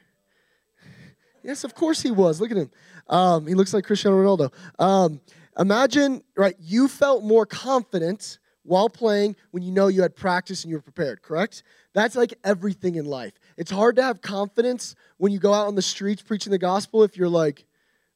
Yes, of course he was. Look at him. Um, he looks like Cristiano Ronaldo. Um, imagine, right, you felt more confident while playing when you know you had practice and you were prepared, correct? That's like everything in life. It's hard to have confidence when you go out on the streets preaching the gospel if you're like,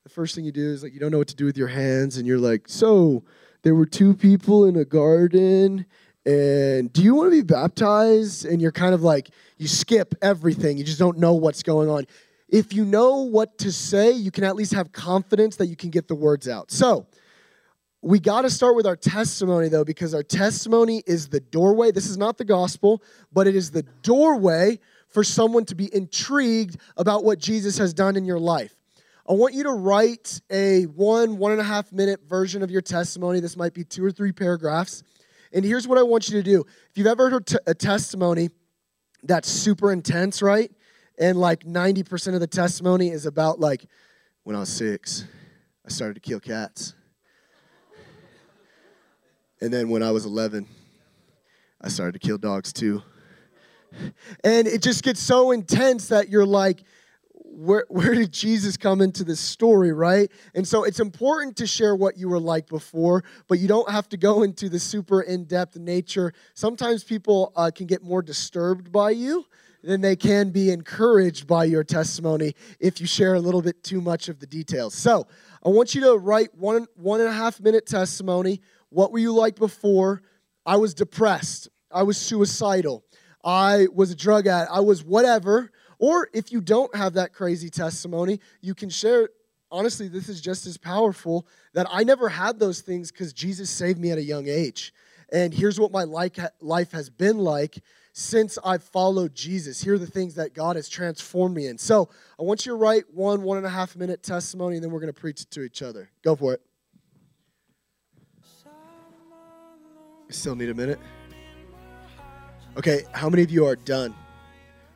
the first thing you do is like, you don't know what to do with your hands, and you're like, so there were two people in a garden, and do you want to be baptized? And you're kind of like, you skip everything, you just don't know what's going on. If you know what to say, you can at least have confidence that you can get the words out. So, we got to start with our testimony though because our testimony is the doorway this is not the gospel but it is the doorway for someone to be intrigued about what jesus has done in your life i want you to write a one one and a half minute version of your testimony. This might be two or three paragraphs. And here's what i want you to do. If you've ever heard a testimony that's super intense right? And like 90% of the testimony is about like when i was six i started to kill cats. And then when I was 11, I started to kill dogs too. And it just gets so intense that you're like, where, where did Jesus come into this story, right? And so it's important to share what you were like before, but you don't have to go into the super in depth nature. Sometimes people uh, can get more disturbed by you than they can be encouraged by your testimony if you share a little bit too much of the details. So I want you to write one, one and a half minute testimony what were you like before? I was depressed. I was suicidal. I was a drug addict. I was whatever. Or if you don't have that crazy testimony, you can share. Honestly, this is just as powerful that I never had those things because Jesus saved me at a young age. And here's what my life has been like since I've followed Jesus. Here are the things that God has transformed me in. So I want you to write one, one and a half minute testimony, and then we're going to preach it to each other. Go for it. still need a minute? Okay, how many of you are done?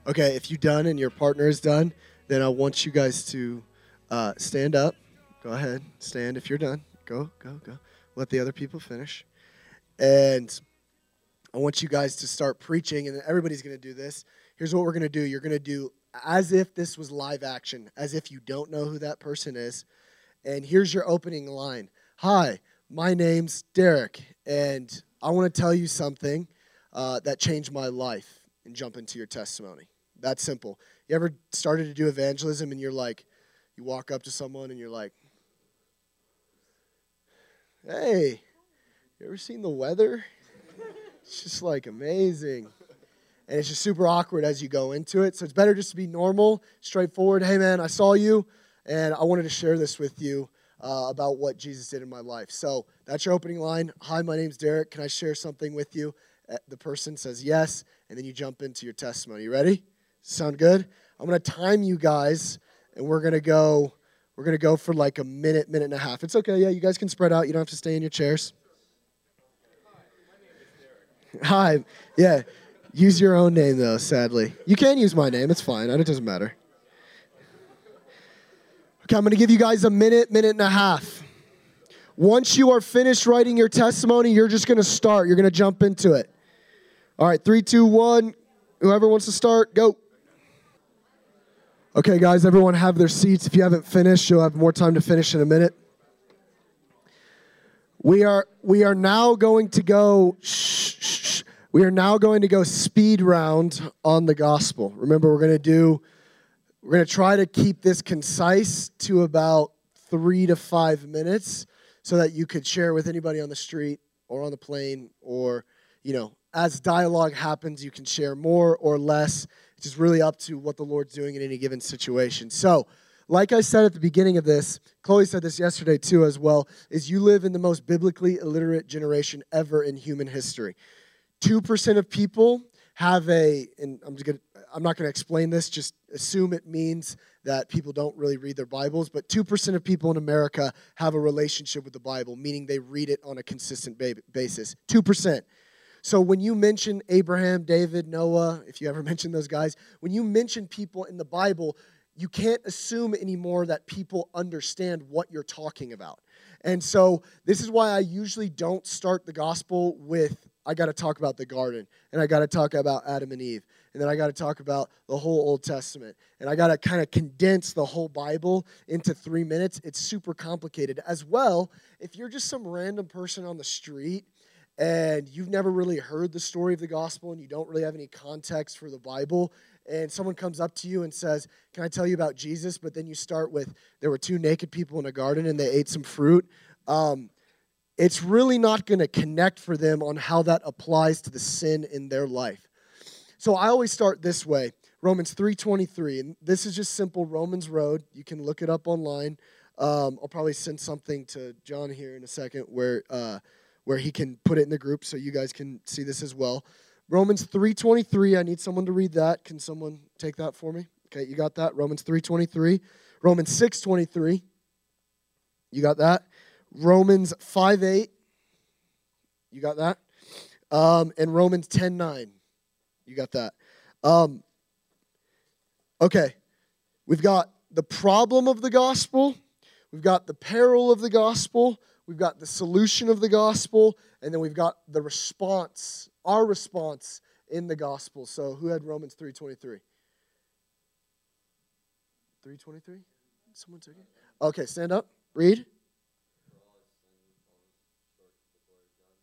Okay, if you're done and your partner is done, then I want you guys to uh, stand up. Go ahead, stand if you're done. Go, go, go. Let the other people finish. And I want you guys to start preaching, and everybody's going to do this. Here's what we're going to do you're going to do as if this was live action, as if you don't know who that person is. And here's your opening line Hi, my name's Derek, and I want to tell you something uh, that changed my life and jump into your testimony. That's simple. You ever started to do evangelism and you're like, you walk up to someone and you're like, hey, you ever seen the weather? It's just like amazing. And it's just super awkward as you go into it. So it's better just to be normal, straightforward. Hey, man, I saw you and I wanted to share this with you uh, about what Jesus did in my life. So that's your opening line. Hi, my name's Derek. Can I share something with you? Uh, the person says yes, and then you jump into your testimony. You ready? Sound good? I'm gonna time you guys, and we're gonna go. We're gonna go for like a minute, minute and a half. It's okay. Yeah, you guys can spread out. You don't have to stay in your chairs. Hi. Yeah. Use your own name though. Sadly, you can use my name. It's fine. It doesn't matter. Okay, I'm to give you guys a minute, minute and a half. Once you are finished writing your testimony, you're just to start. You're to jump into it. All right, three, two, one. Whoever wants to start, go. Okay, guys, everyone have their seats. If you haven't finished, you'll have more time to finish in a minute. We are we are now going to go. Shh, shh. We are now going to go speed round on the gospel. Remember, we're going to do we're going to try to keep this concise to about three to five minutes so that you could share with anybody on the street or on the plane or, you know, as dialogue happens, you can share more or less. Just really up to what the Lord's doing in any given situation. So, like I said at the beginning of this, Chloe said this yesterday too as well, is you live in the most biblically illiterate generation ever in human history. 2% of people have a and I'm just going I'm not going to explain this, just assume it means that people don't really read their Bibles, but 2% of people in America have a relationship with the Bible, meaning they read it on a consistent basis. 2%. So when you mention Abraham, David, Noah, if you ever mention those guys, when you mention people in the Bible, you can't assume anymore that people understand what you're talking about. And so this is why I usually don't start the gospel with I got to talk about the garden and I got to talk about Adam and Eve and then I got to talk about the whole Old Testament and I got to kind of condense the whole Bible into 3 minutes. It's super complicated. As well, if you're just some random person on the street and you've never really heard the story of the gospel and you don't really have any context for the Bible, and someone comes up to you and says, Can I tell you about Jesus? But then you start with, There were two naked people in a garden and they ate some fruit. Um, it's really not going to connect for them on how that applies to the sin in their life. So I always start this way. Romans 3:23 and this is just simple Romans road. You can look it up online. Um, I'll probably send something to John here in a second where uh, where he can put it in the group so you guys can see this as well. Romans 3:23, I need someone to read that. Can someone take that for me? Okay, you got that? Romans 3:23. Romans 6:23. You got that? Romans 5:8. You got that? Um, and Romans 10:9. You got that? Um, okay. We've got the problem of the gospel, we've got the peril of the gospel, we've got the solution of the gospel, and then we've got the response our response in the gospel. So who had Romans 3:23? 3:23? Someone took it? Okay, stand up. Read.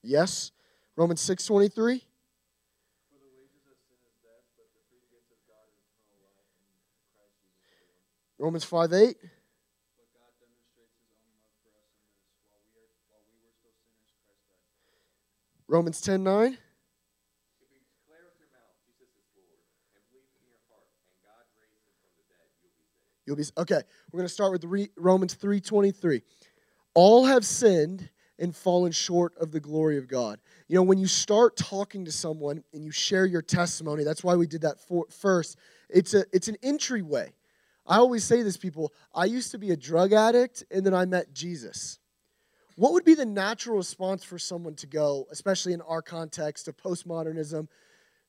Yes. Romans 6:23. Romans 5 8. Romans 10 9. You'll be okay. We're going to start with re, Romans 3:23. All have sinned and fallen short of the glory of God. You know, when you start talking to someone and you share your testimony, that's why we did that for, first. It's a it's an entryway. I always say this people, I used to be a drug addict and then I met Jesus. What would be the natural response for someone to go, especially in our context of postmodernism,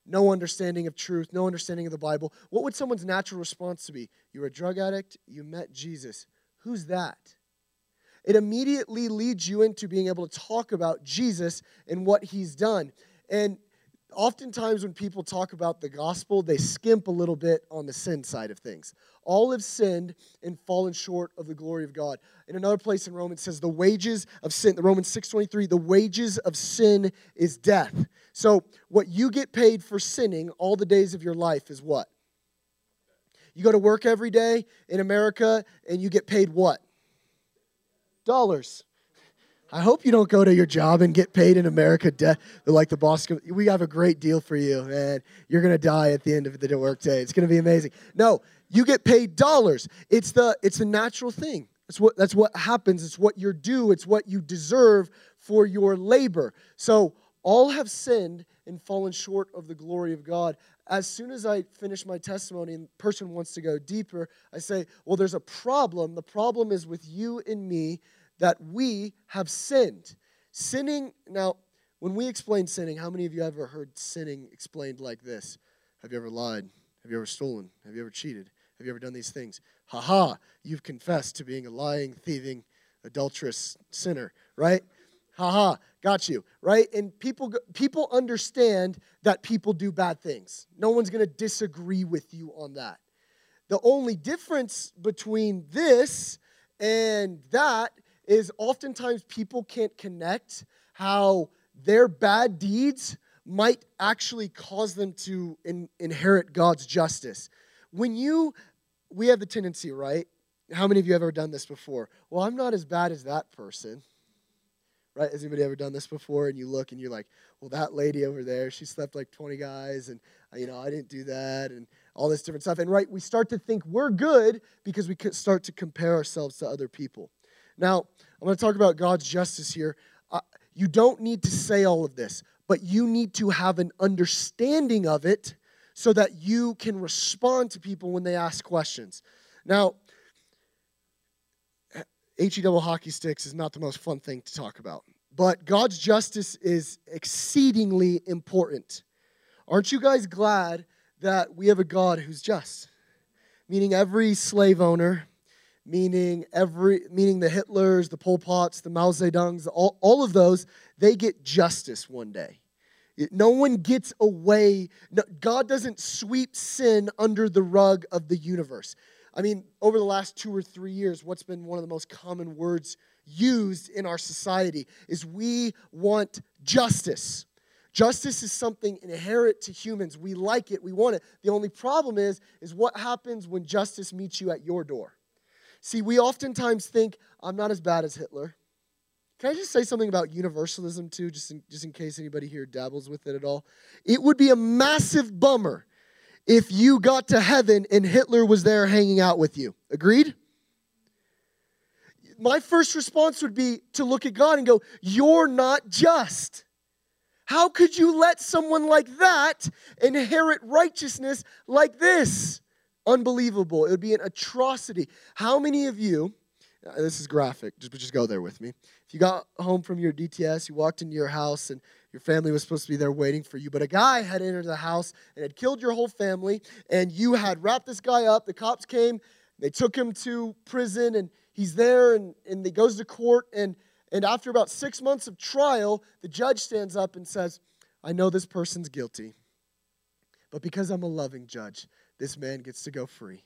no understanding of truth, no understanding of the Bible, what would someone's natural response to be? You're a drug addict, you met Jesus. Who's that? It immediately leads you into being able to talk about Jesus and what he's done. And oftentimes when people talk about the gospel, they skimp a little bit on the sin side of things. All have sinned and fallen short of the glory of God. In another place in Romans says the wages of sin, the Romans 6:23, the wages of sin is death. So what you get paid for sinning all the days of your life is what? You go to work every day in America and you get paid what? Dollars. I hope you don't go to your job and get paid in America. De- like the boss, we have a great deal for you, and you're gonna die at the end of the workday. It's gonna be amazing. No, you get paid dollars. It's the it's the natural thing. That's what that's what happens. It's what you're due. It's what you deserve for your labor. So all have sinned and fallen short of the glory of God. As soon as I finish my testimony and the person wants to go deeper, I say, well, there's a problem. The problem is with you and me that we have sinned. Sinning, now, when we explain sinning, how many of you ever heard sinning explained like this? Have you ever lied? Have you ever stolen? Have you ever cheated? Have you ever done these things? Ha ha, you've confessed to being a lying, thieving, adulterous sinner, right? Ha ha, got you, right? And people people understand that people do bad things. No one's going to disagree with you on that. The only difference between this and that is oftentimes people can't connect how their bad deeds might actually cause them to in, inherit God's justice. When you, we have the tendency, right? How many of you have ever done this before? Well, I'm not as bad as that person, right? Has anybody ever done this before? And you look and you're like, well, that lady over there, she slept like 20 guys, and uh, you know, I didn't do that, and all this different stuff. And right, we start to think we're good because we start to compare ourselves to other people. Now, I'm going to talk about God's justice here. Uh, you don't need to say all of this, but you need to have an understanding of it so that you can respond to people when they ask questions. Now, HE double hockey sticks is not the most fun thing to talk about, but God's justice is exceedingly important. Aren't you guys glad that we have a God who's just? Meaning every slave owner, meaning every meaning the Hitlers, the Pol Pots, the Mao Zedongs, all, all of those, they get justice one day. No one gets away. No, God doesn't sweep sin under the rug of the universe. I mean, over the last two or three years, what's been one of the most common words used in our society is we want justice. Justice is something inherent to humans. We like it, we want it. The only problem is, is what happens when justice meets you at your door. See, we oftentimes think, I'm not as bad as Hitler. Can I just say something about universalism too, just in, just in case anybody here dabbles with it at all? It would be a massive bummer if you got to heaven and Hitler was there hanging out with you. Agreed? My first response would be to look at God and go, You're not just. How could you let someone like that inherit righteousness like this? Unbelievable. It would be an atrocity. How many of you, uh, this is graphic, just, just go there with me. If you got home from your DTS, you walked into your house and your family was supposed to be there waiting for you, but a guy had entered the house and had killed your whole family, and you had wrapped this guy up. The cops came, they took him to prison, and he's there, and, and he goes to court, and and after about six months of trial, the judge stands up and says, I know this person's guilty, but because I'm a loving judge, this man gets to go free.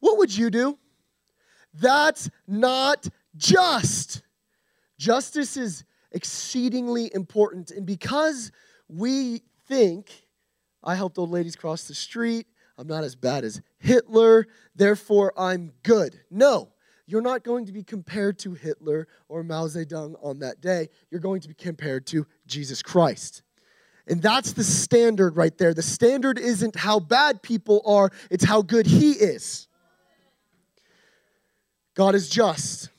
What would you do? That's not just. Justice is exceedingly important. And because we think, I helped old ladies cross the street, I'm not as bad as Hitler, therefore I'm good. No, you're not going to be compared to Hitler or Mao Zedong on that day. You're going to be compared to Jesus Christ. And that's the standard right there. The standard isn't how bad people are, it's how good He is. God is just,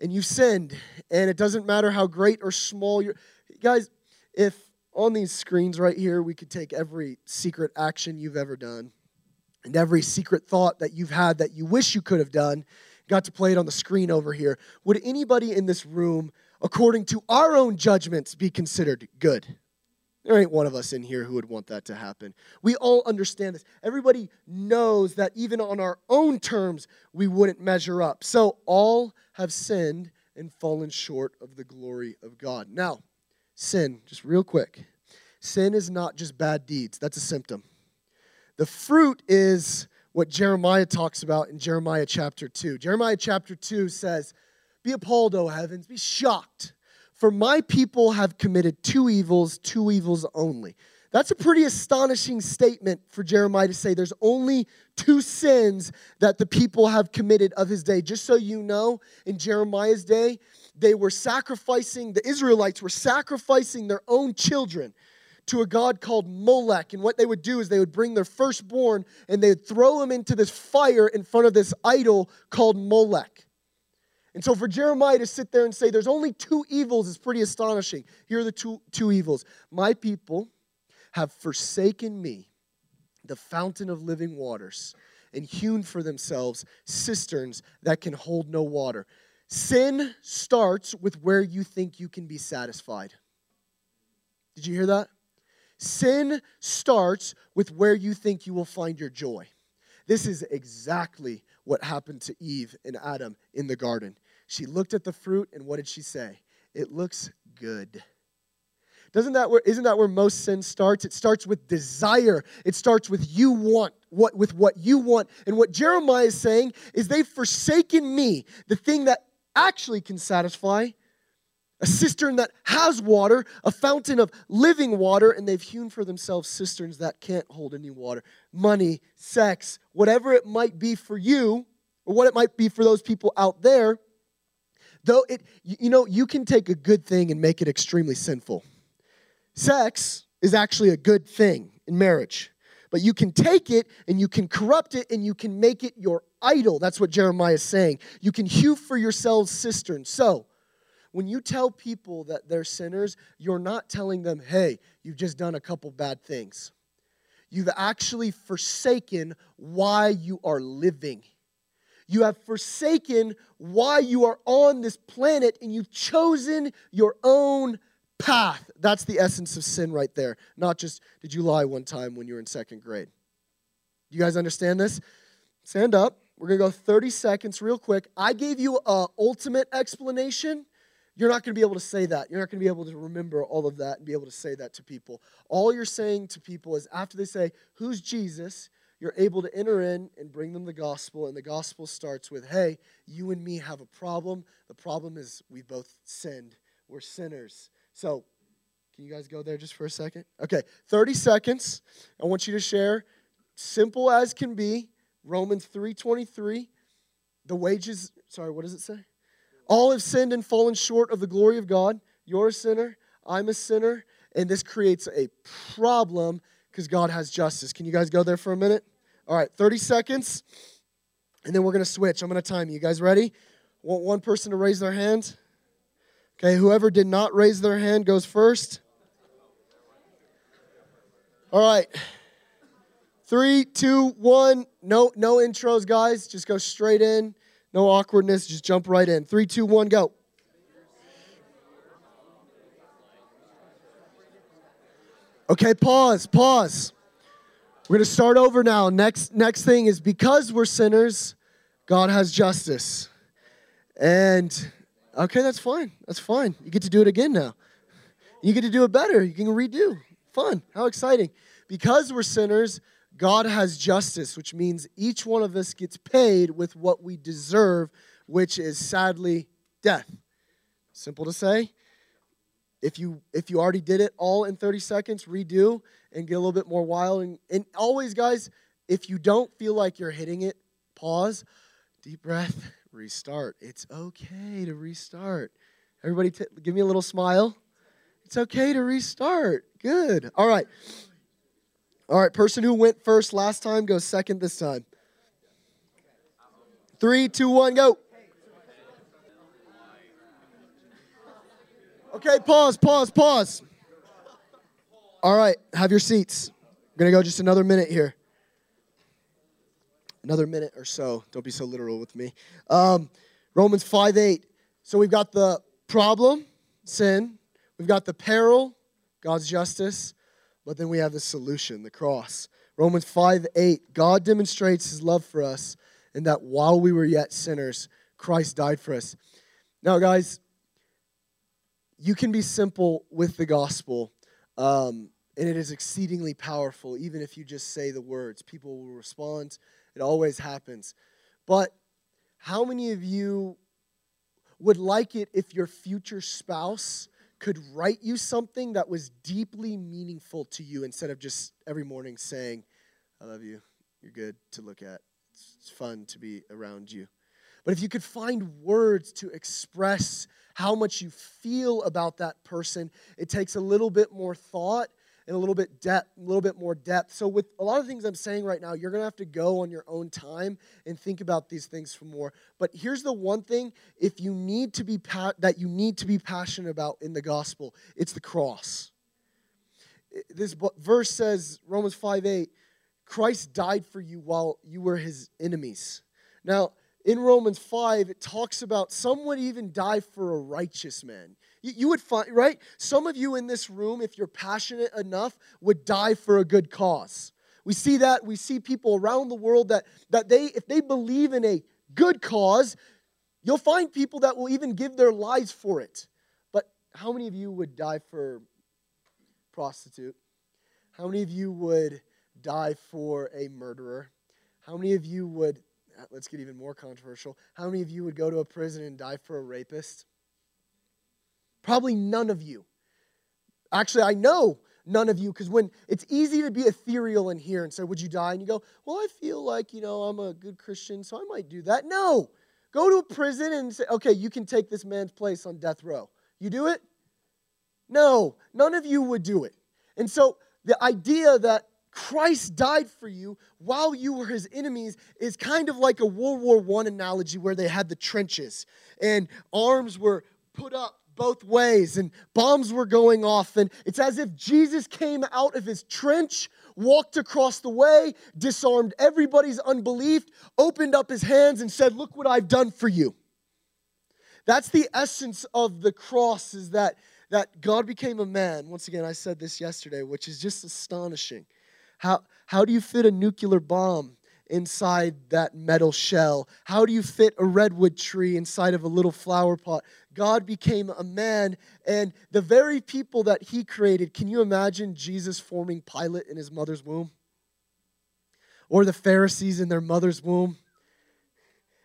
and you sinned, and it doesn't matter how great or small you're. Guys, if on these screens right here we could take every secret action you've ever done and every secret thought that you've had that you wish you could have done, got to play it on the screen over here. Would anybody in this room, according to our own judgments, be considered good? There ain't one of us in here who would want that to happen. We all understand this. Everybody knows that even on our own terms, we wouldn't measure up. So all have sinned and fallen short of the glory of God. Now, sin, just real quick. Sin is not just bad deeds, that's a symptom. The fruit is what Jeremiah talks about in Jeremiah chapter 2. Jeremiah chapter 2 says, Be appalled, O heavens, be shocked, for my people have committed two evils, two evils only. That's a pretty astonishing statement for Jeremiah to say there's only two sins that the people have committed of his day. Just so you know, in Jeremiah's day, they were sacrificing, the Israelites were sacrificing their own children to a god called Molech. And what they would do is they would bring their firstborn and they would throw them into this fire in front of this idol called Molech. And so for Jeremiah to sit there and say there's only two evils is pretty astonishing. Here are the two, two evils. My people have forsaken me, the fountain of living waters, and hewn for themselves cisterns that can hold no water. Sin starts with where you think you can be satisfied. Did you hear that? Sin starts with where you think you will find your joy. This is exactly what happened to Eve and Adam in the garden. She looked at the fruit and what did she say? It looks good. Doesn't that where isn't that where most sin starts? It starts with desire. It starts with you want what with what you want. And what Jeremiah is saying is they've forsaken me, the thing that actually can satisfy, a cistern that has water, a fountain of living water, and they've hewn for themselves cisterns that can't hold any water. Money, sex, whatever it might be for you, or what it might be for those people out there, Though it, you know, you can take a good thing and make it extremely sinful. Sex is actually a good thing in marriage. But you can take it and you can corrupt it and you can make it your idol. That's what Jeremiah is saying. You can hew for yourselves cisterns. So, when you tell people that they're sinners, you're not telling them, hey, you've just done a couple bad things. You've actually forsaken why you are living. You have forsaken why you are on this planet and you've chosen your own path. That's the essence of sin right there. Not just, did you lie one time when you were in second grade? You guys understand this? Stand up. We're going to go 30 seconds real quick. I gave you a ultimate explanation. You're not going to be able to say that. You're not going to be able to remember all of that and be able to say that to people. All you're saying to people is after they say, Who's Jesus? You're able to enter in and bring them the gospel. And the gospel starts with, Hey, you and me have a problem. The problem is we both sinned. We're sinners. So, can you guys go there just for a second? Okay, 30 seconds. I want you to share, simple as can be, Romans 3:23. The wages, sorry, what does it say? All have sinned and fallen short of the glory of God. You're a sinner, I'm a sinner, and this creates a problem because God has justice. Can you guys go there for a minute? All right, 30 seconds, and then we're going to switch. I'm going to time you. You guys ready? Want one person to raise their hand? Okay, whoever did not raise their hand goes first. All right. Three, two, one. No, no intros, guys. Just go straight in. No awkwardness. Just jump right in. Three, two, one, go. Okay, pause, pause. We're going to start over now. Next, next thing is because we're sinners, God has justice. And okay, that's fine. That's fine. You get to do it again now. You get to do it better. You can redo. Fun. How exciting. Because we're sinners, God has justice, which means each one of us gets paid with what we deserve, which is sadly death. Simple to say. If you if you already did it all in 30 seconds, redo and get a little bit more wild. And, and always, guys, if you don't feel like you're hitting it, pause, deep breath, restart. It's okay to restart. Everybody, t- give me a little smile. It's okay to restart. Good. All right. All right, person who went first last time goes second this time. Three, two, one, go. Okay, pause, pause, pause. All right, have your seats. I'm going to go just another minute here. Another minute or so. Don't be so literal with me. Um, Romans 5 8. So we've got the problem, sin. We've got the peril, God's justice. But then we have the solution, the cross. Romans 5 8. God demonstrates his love for us in that while we were yet sinners, Christ died for us. Now, guys, you can be simple with the gospel, um, and it is exceedingly powerful, even if you just say the words. People will respond, it always happens. But how many of you would like it if your future spouse could write you something that was deeply meaningful to you instead of just every morning saying, I love you, you're good to look at, it's fun to be around you. But if you could find words to express how much you feel about that person, it takes a little bit more thought and a little bit depth, a little bit more depth. So with a lot of things I'm saying right now, you're going to have to go on your own time and think about these things for more. But here's the one thing if you need to be pa- that you need to be passionate about in the gospel, it's the cross. This verse says Romans 5 8, Christ died for you while you were his enemies. Now, in Romans 5, it talks about some would even die for a righteous man. You, you, would find, right? Some of you in this room, if you're passionate enough, would die for a good cause. We see that. We see people around the world that, that they, if they believe in a good cause, you'll find people that will even give their lives for it. But how many of you would die for prostitute? How many of you would die for a murderer? How many of you would let's get even more controversial. How many of you would go to a prison and die for a rapist? Probably none of you. Actually, I know none of you because when it's easy to be ethereal in here and say, Would you die? And you go, Well, I feel like, you know, I'm a good Christian, so I might do that. No, go to a prison and say, okay, you can take this man's place on death row. You do it? No, none of you would do it. And so the idea that Christ died for you while you were his enemies is kind of like a World War I analogy where they had the trenches and arms were put up both ways and bombs were going off. And it's as if Jesus came out of his trench, walked across the way, disarmed everybody's unbelief, opened up his hands, and said, Look what I've done for you. That's the essence of the cross, is that, that God became a man. Once again, I said this yesterday, which is just astonishing. How, how do you fit a nuclear bomb inside that metal shell? How do you fit a redwood tree inside of a little flower pot? God became a man, and the very people that he created, can you imagine Jesus forming Pilate in his mother's womb? Or the Pharisees in their mother's womb?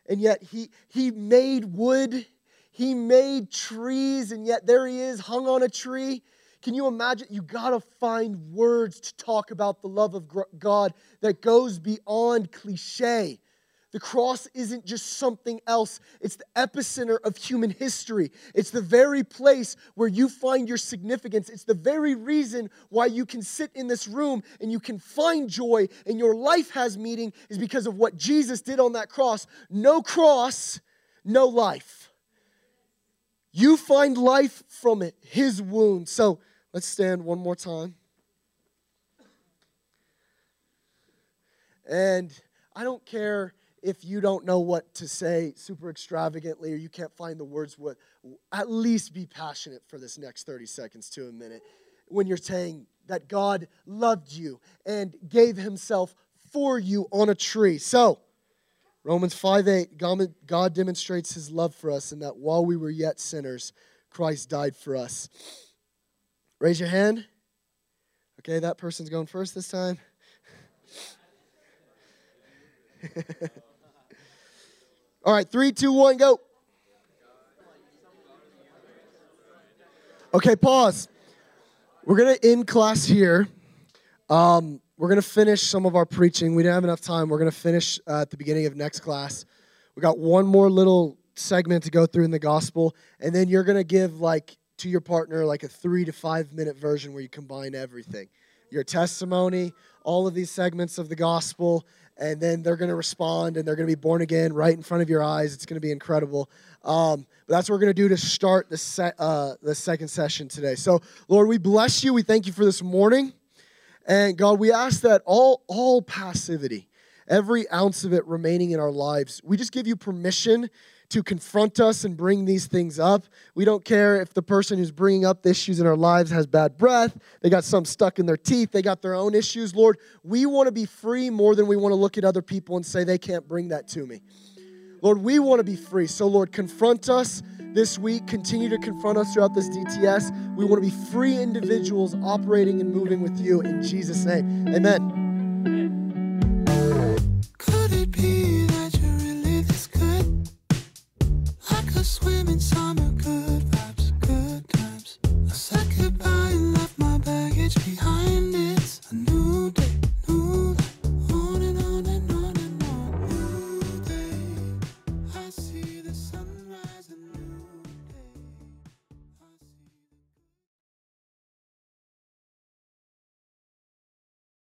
And yet he, he made wood, he made trees, and yet there he is hung on a tree. Can you imagine? You got to find words to talk about the love of God that goes beyond cliche. The cross isn't just something else, it's the epicenter of human history. It's the very place where you find your significance. It's the very reason why you can sit in this room and you can find joy and your life has meaning is because of what Jesus did on that cross. No cross, no life. You find life from it, his wound. So let's stand one more time. And I don't care if you don't know what to say super extravagantly or you can't find the words, what, at least be passionate for this next 30 seconds to a minute when you're saying that God loved you and gave himself for you on a tree. So, Romans 5 8, God, demonstrates his love for us in that while we were yet sinners, Christ died for us. Raise your hand. Okay, that person's going first this time. All right, three, two, one, go. Okay, pause. We're going to end class here. Um, we're going to finish some of our preaching. We didn't have enough time. We're going to finish uh, at the beginning of next class. We got one more little segment to go through in the gospel, and then you're going to give like to your partner like a three to five minute version where you combine everything your testimony, all of these segments of the gospel, and then they're going to respond and they're going to be born again right in front of your eyes. It's going to be incredible. Um, but that's what we're going to do to start the, se- uh, the second session today. So, Lord, we bless you. We thank you for this morning. And God, we ask that all, all passivity, every ounce of it remaining in our lives, we just give you permission to confront us and bring these things up. We don't care if the person who's bringing up the issues in our lives has bad breath, they got some stuck in their teeth, they got their own issues. Lord, we want to be free more than we want to look at other people and say they can't bring that to me. Lord, we want to be free. So, Lord, confront us this week. Continue to confront us throughout this DTS. We want to be free individuals operating and moving with you in Jesus' name. Amen. In summer.